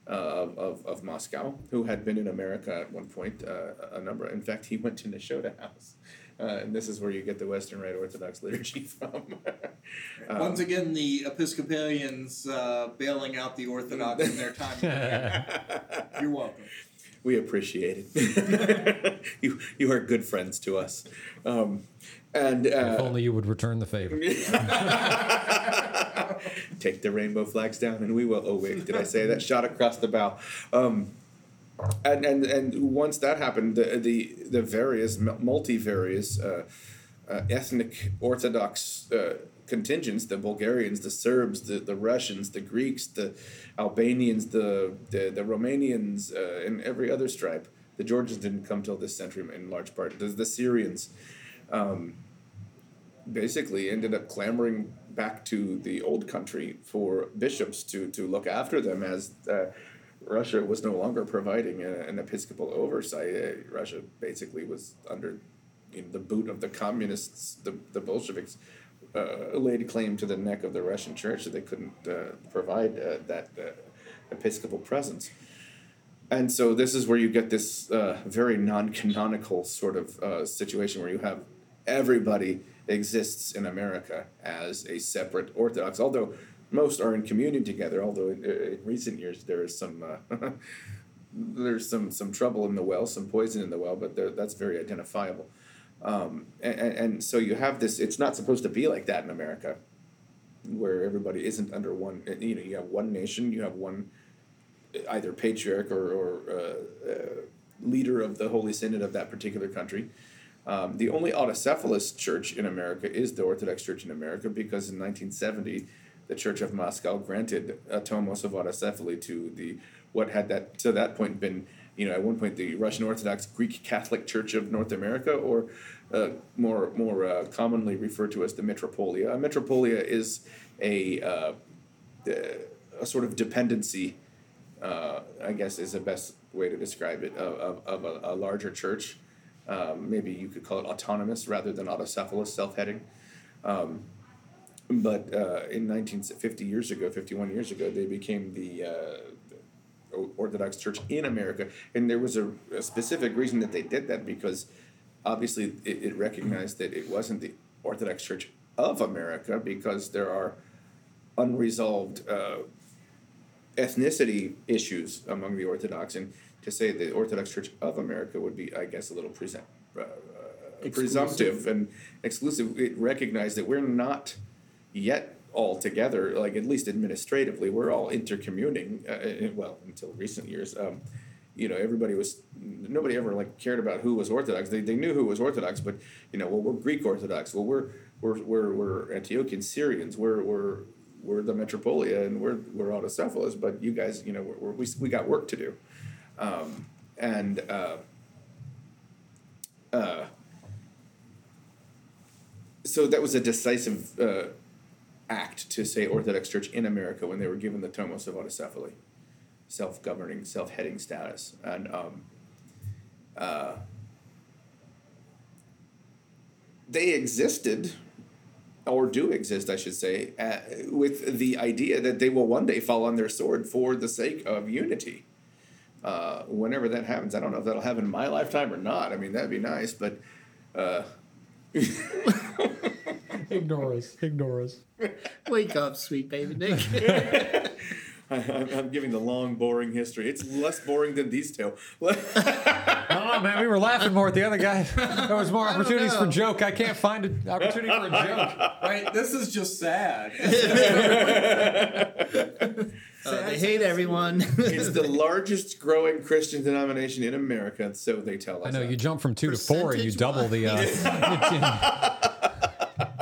uh, of, of, Moscow who had been in America at one point uh, a number in fact he went to Nashotah House uh, and this is where you get the Western Rite Orthodox liturgy from Um, Once again, the Episcopalians uh, bailing out the Orthodox in their time. You're welcome. we appreciate it you you are good friends to us um, and uh, If only you would return the favor. Take the rainbow flags down, and we will. Oh wait, did I say that? Shot across the bow. Um, and and and once that happened, the the the various multivarious uh, uh, ethnic Orthodox uh, contingents, the Bulgarians, the Serbs, the, the Russians, the Greeks, the Albanians, the the, the Romanians, uh, and every other stripe. The Georgians didn't come till this century in large part. The, the Syrians um, basically ended up clamoring back to the old country for bishops to, to look after them as uh, Russia was no longer providing a, an episcopal oversight. Uh, Russia basically was under you know, the boot of the communists, the, the Bolsheviks. Uh, laid claim to the neck of the Russian church that they couldn't uh, provide uh, that uh, episcopal presence. And so this is where you get this uh, very non-canonical sort of uh, situation where you have everybody exists in America as a separate Orthodox, although most are in communion together. Although in, in recent years there is some uh, there's some some trouble in the well, some poison in the well, but that's very identifiable. Um, and, and, so you have this. It's not supposed to be like that in America, where everybody isn't under one. You know, you have one nation, you have one either patriarch or, or uh, uh, leader of the Holy Synod of that particular country. Um, the only autocephalous church in America is the Orthodox Church in America because in 1970, the Church of Moscow granted a tomos of autocephaly to the what had that to that point been you know at one point the Russian Orthodox Greek Catholic Church of North America or uh, more more uh, commonly referred to as the Metropolia. A metropolia is a uh, a sort of dependency uh, I guess is the best way to describe it, of, of, of a, a larger church. Um, maybe you could call it autonomous rather than autocephalous, self heading. Um, but uh, in 1950 years ago, 51 years ago, they became the uh, Orthodox Church in America. And there was a, a, specific reason that they did that because obviously it, it recognized that it wasn't the Orthodox Church of America because there are unresolved uh, ethnicity issues among the Orthodox, and to say the Orthodox Church of America would be, I guess, a little present, uh, presumptive and exclusive. It recognized that we're not yet all together, like at least administratively, we're all intercommuning. Uh, well, until recent years, um, you know, everybody was nobody ever like cared about who was Orthodox. They, they knew who was Orthodox, but you know, well, we're Greek Orthodox. Well, we're we're we're, we're Antiochian Syrians. We're we're we're the Metropolia and we're we're autocephalous, but you guys, you know, we're, we we got work to do, um, and uh, uh, so that was a decisive uh, act to say Orthodox Church in America when they were given the Tomos of autocephaly, self-governing, self-heading status, and um, uh, they existed or do exist, I should say, uh, with the idea that they will one day fall on their sword for the sake of unity. Uh, whenever that happens, I don't know if that'll happen in my lifetime or not. I mean, that'd be nice, but. Ignore us. Ignore us. Wake up, sweet baby Nick. I, I'm, I'm giving the long, boring history. It's less boring than these two. Oh man, we were laughing more at the other guy. There was more opportunities for joke. I can't find an opportunity for a joke. Right? This is just sad. Uh, they hate everyone. it's the largest growing Christian denomination in America, so they tell us. I know that. you jump from two to four, and you double the. Uh,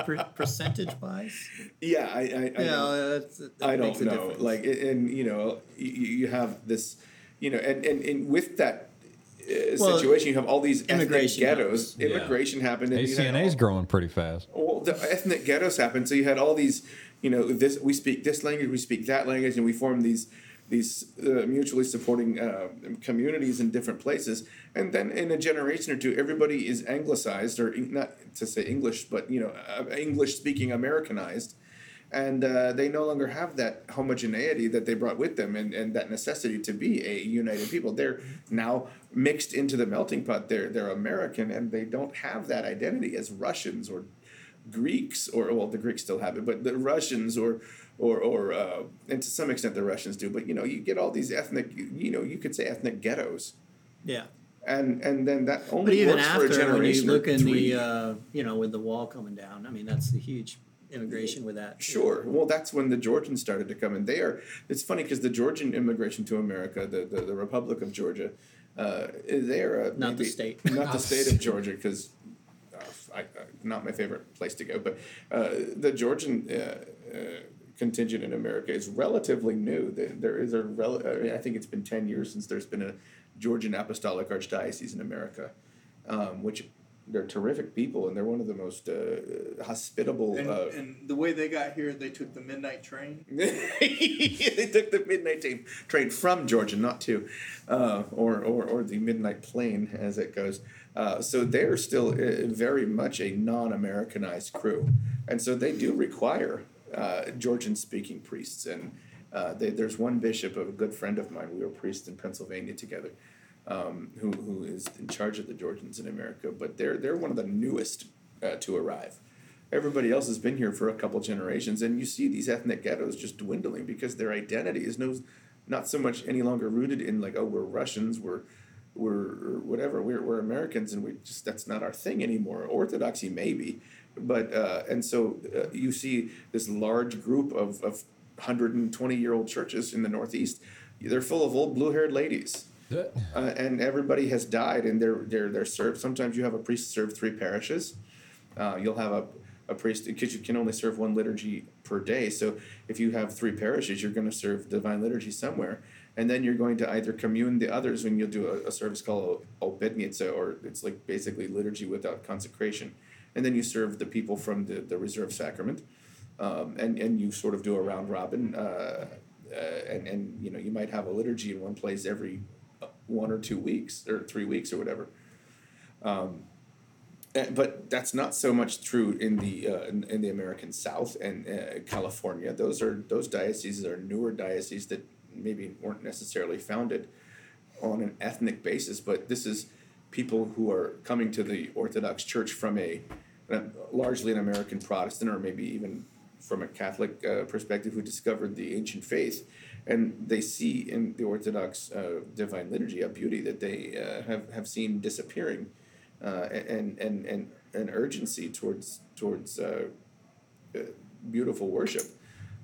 per- percentage wise, Yeah, I, I, I you know. know, that I don't a know. difference. Like, and you know, you, you have this, you know, and and, and with that uh, Well, situation, you have all these ethnic immigration ghettos. happens. Immigration happened. And you had ACNA's all- growing pretty fast. Well, the ethnic ghettos happened, so you had all these you know, this we speak this language, we speak that language, and we form these these uh, mutually supporting uh, communities in different places. And then in a generation or two, everybody is anglicized, or not to say English, but you know, uh, English speaking Americanized. And uh, they no longer have that homogeneity that they brought with them and, and that necessity to be a united people. They're now mixed into the melting pot. They're, they're American and they don't have that identity as Russians or Greeks, or well, the Greeks still have it, but the Russians or or or uh, and to some extent the Russians do. But you know, you get all these ethnic, you know, you could say ethnic ghettos, Yeah. and and then that But only even works for a after, when you generation look in the, uh, you know, with the wall coming down, I mean, that's the huge immigration with that. Sure. Well, that's when the Georgians started to come in. They are. It's funny because the Georgian immigration to America, the the, the Republic of Georgia, uh, they are uh, Not the state. not the state of Georgia, because uh, I, uh, not my favorite place to go. But uh, the Georgian. Contingent in America is relatively new. There- is a rel- I, think it's been ten years since there's been a Georgian Apostolic Archdiocese in America, um, which they're terrific people and they're one of the most uh, hospitable. And, uh, and the way they got here, they took the midnight train. they took the midnight train, train from Georgia, not to, uh, or, or or the midnight plane as it goes. Uh, so they're still uh, very much a non-Americanized crew, and so they do require uh, Georgian-speaking priests. And uh, they, there's one bishop, a good friend of mine. We were priests in Pennsylvania together. Um, who, who is in charge of the Georgians in America? But they're they're one of the newest uh, to arrive everybody else has been here for a couple generations and you see these ethnic ghettos just dwindling because their identity is no not so much any longer rooted in like oh we're russians we're we're whatever we're, we're americans and we just that's not our thing anymore orthodoxy maybe but uh, and so uh, you see this large group of, of 120 year old churches in the northeast. They're full of old blue haired ladies uh, and everybody has died and they're they're they're served sometimes you have a priest serve three parishes. Uh, you'll have a, a priest because you can only serve one liturgy per day. So if you have three parishes, you're going to serve divine liturgy somewhere, and then you're going to either commune the others when you'll do a, a service called obednitsa, or it's like basically liturgy without consecration, and then you serve the people from the, the reserved sacrament, um, and and you sort of do a round robin, uh, uh, and and you know you might have a liturgy in one place every uh, one or two weeks or three weeks or whatever. Uh, but that's not so much true in the uh, in, in the American South and uh, California. Those are those dioceses are newer dioceses that maybe weren't necessarily founded on an ethnic basis, but this is people who are coming to the Orthodox Church from a largely an American Protestant or maybe even from a Catholic uh, perspective who discovered the ancient faith, and they see in the Orthodox uh, Divine Liturgy a beauty that they uh, have have seen disappearing uh, and, and, and an urgency towards towards uh, uh, beautiful worship.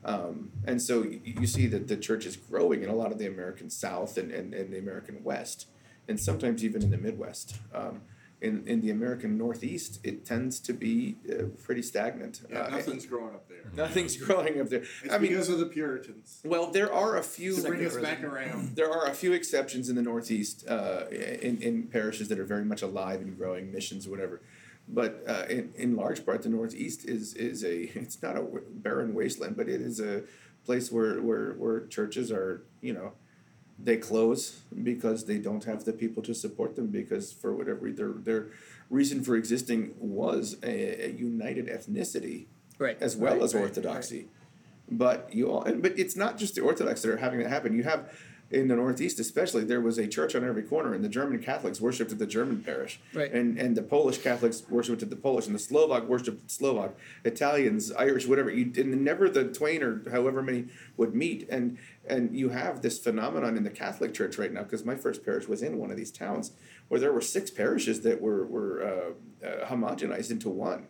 Um, and so you, you see that the church is growing in a lot of the American South and, and, and the American West, and sometimes even in the Midwest. Um, in, in the American Northeast, it tends to be uh, pretty stagnant. Yeah, Uh, nothing's growing up there. nothing's growing up there. It's I mean, because of the Puritans. well, there are a few. To bring us back around. There are a few exceptions in the Northeast, uh, in, in parishes that are very much alive and growing, missions, or whatever. But uh, in, in large part, the Northeast is is a it's not a barren wasteland, but it is a place where, where, where churches are, you know, they close because they don't have the people to support them because for whatever their their reason for existing was a, a united ethnicity Right. as well right, as right, orthodoxy. But you all, but it's not just the Orthodox that are having that happen. You have in the Northeast, especially, there was a church on every corner, and the German Catholics worshipped at the German parish, Right. and and the Polish Catholics worshipped at the Polish, and the Slovak worshipped at Slovak, Italians, Irish, whatever. You and never the twain or however many would meet, and and you have this phenomenon in the Catholic Church right now because my first parish was in one of these towns where there were six parishes that were were uh, uh, homogenized into one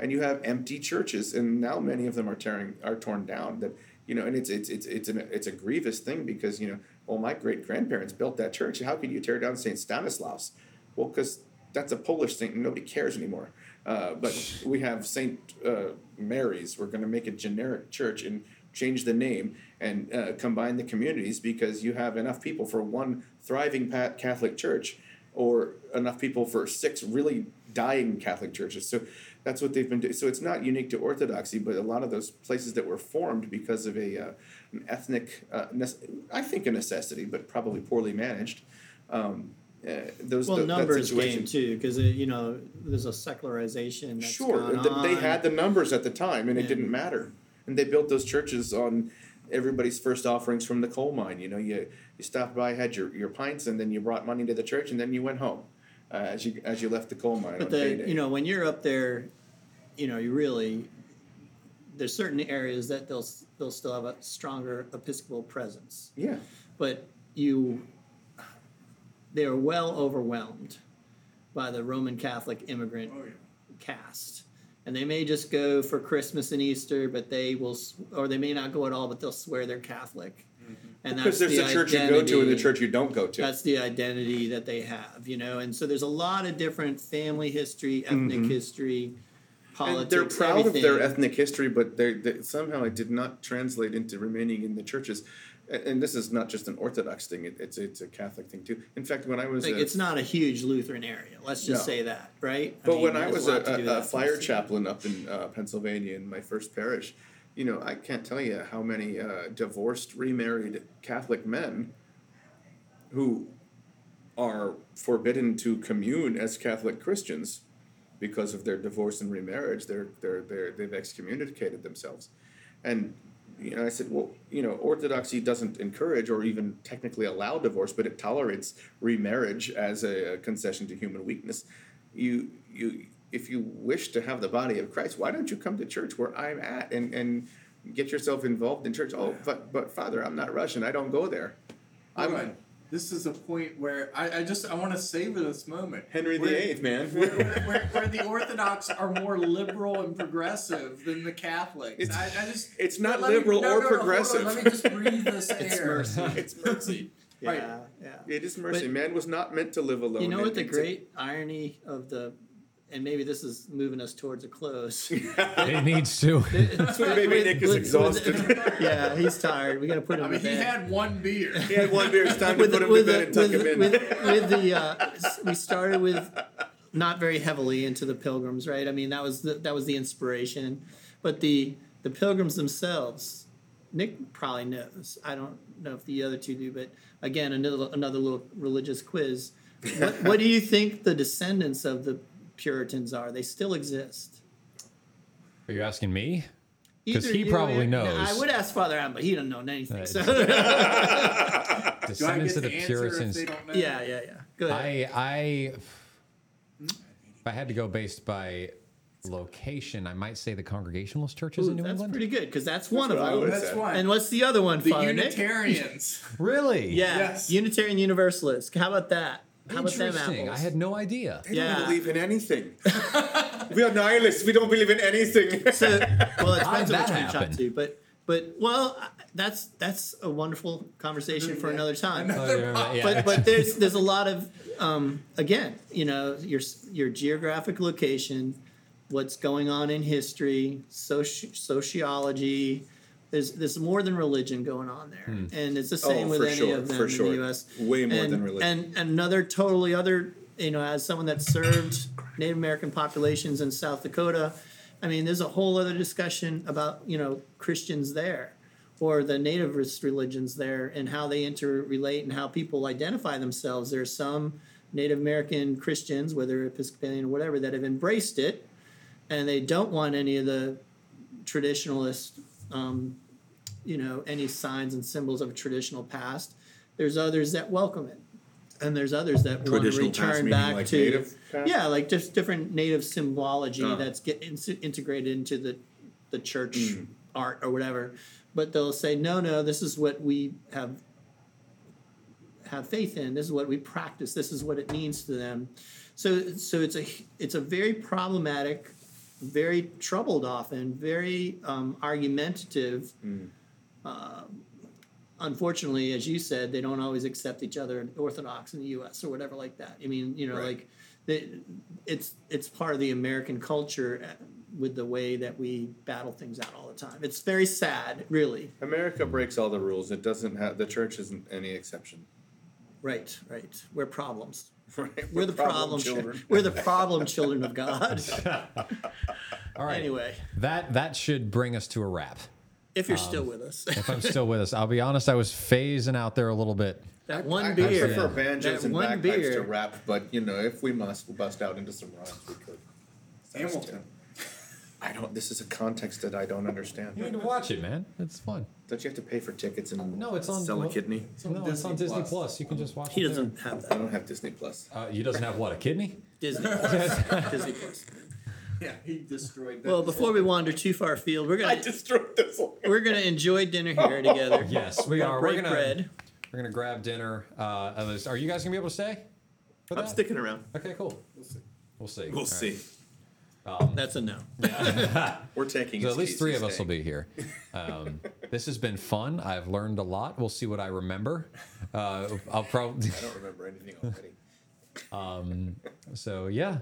and you have empty churches and now many of them are tearing are torn down that you know and it's it's it's it's an, it's a grievous thing because you know well my great grandparents built that church how could you tear down St. Stanislaus well because that's a Polish saint and nobody cares anymore uh, but we have St. Uh, Mary's we're going to make a generic church and change the name and uh, combine the communities because you have enough people for one thriving Catholic church or enough people for six really dying Catholic churches. So that's what they've been doing. So it's not unique to Orthodoxy, but a lot of those places that were formed because of a uh, an ethnic, uh, I think a necessity, but probably poorly managed. Um, uh, those Well, th- that numbers game too, because you know there's a secularization that's Sure, gone th- on. they had the numbers at the time, and it didn't matter. And they built those churches on everybody's first offerings from the coal mine. You know, you you stopped by, had your, your pints, and then you brought money to the church, and then you went home uh, as you as you left the coal mine. But on the you know when you're up there, you know you really there's certain areas that they'll they'll still have a stronger Episcopal presence, yeah, but you they are well overwhelmed by the Roman Catholic immigrant Oh, yeah. cast. And they may just go for Christmas and Easter, but they will, or they may not go at all, but they'll swear they're Catholic. And because there's the a church you go to and the church you don't go to. That's the identity that they have, you know. And so there's a lot of different family history, ethnic history, politics. and they're proud of their ethnic history, but they, they somehow it did not translate into remaining in the churches. And, and this is not just an Orthodox thing; it, it's it's a Catholic thing too. In fact, when I was Like, uh, it's not a huge Lutheran area. Let's just No. say that, right? But mean, when I was a a, lot to do with a, a fire chaplain up in uh, Pennsylvania in my first parish, you know, I can't tell you how many uh, divorced, remarried Catholic men who are forbidden to commune as Catholic Christians because of their divorce and remarriage. They're, they're, they're, they've excommunicated themselves. And, you know, I said, well, you know, Orthodoxy doesn't encourage or even technically allow divorce, but it tolerates remarriage as a, a concession to human weakness. You, you, if you wish to have the body of Christ, why don't you come to church where I'm at and, and get yourself involved in church? Oh, but, but Father, I'm not Russian. I don't go there. I'm Right. This is a point where I, I just I want to savor this moment. Henry Where- VIII, man. where, where, where the Orthodox are more liberal and progressive than the Catholics. It's- I, I just it's not let me- liberal no, or no, no, hold on, progressive. Let me just breathe this air. It's mercy. it's mercy. Yeah, Right. yeah. It is mercy. But- Man was not meant to live alone. You know what the and to- great irony of the, and maybe this is moving us towards a close. It needs to. That's why maybe Nick is exhausted. yeah, he's tired. We got to put him I mean, to he bed. had one beer. He had one beer. It's time to with, put him to with, bed the, and tuck with, him in. with, with the uh, we started with not very heavily into the pilgrims, right? I mean, that was the, that was the inspiration, but the the pilgrims themselves, Nick probably knows. I don't know if the other two do, but again, another another little religious quiz. What, what do you think the descendants of the Puritans are? They still exist. Are you asking me? 'Cause Either he probably or- knows. I would ask Father Adam, but he doesn't know anything. Uh, So. Descendants of the answer Puritans. if they don't know? yeah, yeah, yeah. Go ahead. I I if I had to go based by location, I might say the Congregationalist churches Ooh, in New that's England. That's pretty good because that's one of them. That's say. why. And what's the other one, the Father Nick? Unitarians. Really? Yeah, Yes. Unitarian Universalist. How about that? How about them Interesting. apples? I had no idea. They Yeah. don't believe in anything. we are nihilists. We don't believe in anything. So, well, it How depends did on which that one you talk to, but but well, that's that's a wonderful conversation for another time. Oh, yeah, yeah. But but there's there's a lot of um, again, you know, your your geographic location, what's going on in history, soci- sociology. There's there's more than religion going on there, Hmm. and it's the same Oh, with any sure, of them for in sure. the U.S. Way more and, than religion. And and another totally other, you know, as someone that served Native American populations in South Dakota, I mean, there's a whole other discussion about you know Christians there, or the nativist religions there, and how they interrelate and how people identify themselves. There's some Native American Christians, whether Episcopalian or whatever, that have embraced it, and they don't want any of the traditionalist, um, you know, any signs and symbols of a traditional past. There's others that welcome it, and there's others that want to return back like to native past? yeah, like just different native symbology Oh. that's get in- integrated into the the church Mm. art or whatever. But they'll say, no, no, this is what we have have faith in. This is what we practice. This is what it means to them. So so it's a it's a very problematic, very troubled often, very um, argumentative. Uh, unfortunately, as you said, they don't always accept each other Orthodox in the U.S. or whatever like that. I mean, you know, Right. like they, it's it's part of the American culture uh, with the way that we battle things out all the time. It's very sad, really. America breaks all the rules. It doesn't have the church isn't any exception. Right, right. We're problems. Right? We're the problem children. We're the problem children of God. All right. Anyway, That that should bring us to a wrap. if you're um, still with us, If I'm still with us, I'll be honest. I was phasing out there a little bit. that one I, beer. I prefer banjos That and one bagpipes beer. to rap, but you know, if we must, we'll bust out into some rhymes. We could. Hamilton. I don't. This is a context that I don't understand. You need to watch it, man. It's fun. Don't you have to pay for tickets and No, it's on- sell a kidney? no, it's on Disney Disney Plus. Plus. You can just watch He it. doesn't have I that. don't have Disney Plus. There. Uh, he doesn't have what a kidney. Disney. Plus. Disney Plus. Yeah, he destroyed that. Well, before we wander too far afield, we're I gonna destroyed this one. we're gonna enjoy dinner here together. Yes, we Gonna are. We're break gonna bread. we're gonna grab dinner. Uh, at least- are you guys gonna be able to stay? For I'm that? sticking around. Okay, cool. We'll see. We'll see. We'll All see. Right. That's a no. We're taking. So at least three of us will be here. Um, this has been fun. I've learned a lot. We'll see what I remember. Uh, I'll probably. I don't remember anything already. um, So yeah,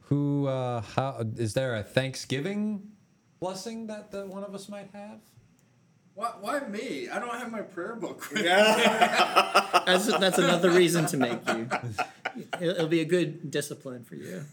who? Uh, how is there a Thanksgiving blessing that, that one of us might have? Why, why me? I don't have my prayer book. with me. That's that's another reason to make you. It'll, it'll be a good discipline for you.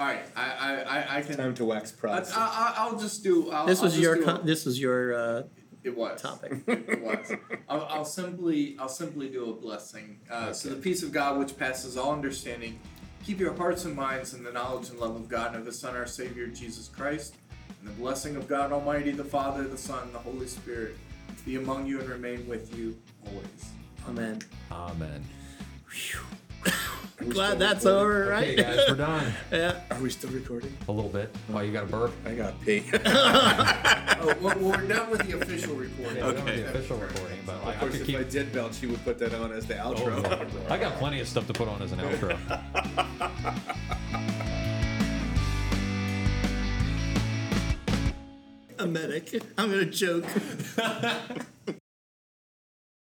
All right, I, I, I, I can. Time to wax I, I, I'll just do. I'll, This I'll was just your do a- this was your uh, It was topic. It was. I'll, I'll simply I'll simply do a blessing. Uh, So the peace of God, which passes all understanding, keep your hearts and minds in the knowledge and love of God and of His Son, our Savior Jesus Christ, and the blessing of God Almighty, the Father, the Son, and the Holy Spirit, be among you and remain with you always. Amen. Amen. Glad that's over, right? Okay, guys, we're done. yeah. Are we still recording? A little bit. Oh, you got a burp? I got pee. Oh, well, we're done with the official recording. Yeah, we Okay. the official recording, but I, I of course, could if keep. I did belch, she would put that on as the Oh, outro. yeah. I got plenty of stuff to put on as an outro. A medic. I'm gonna joke.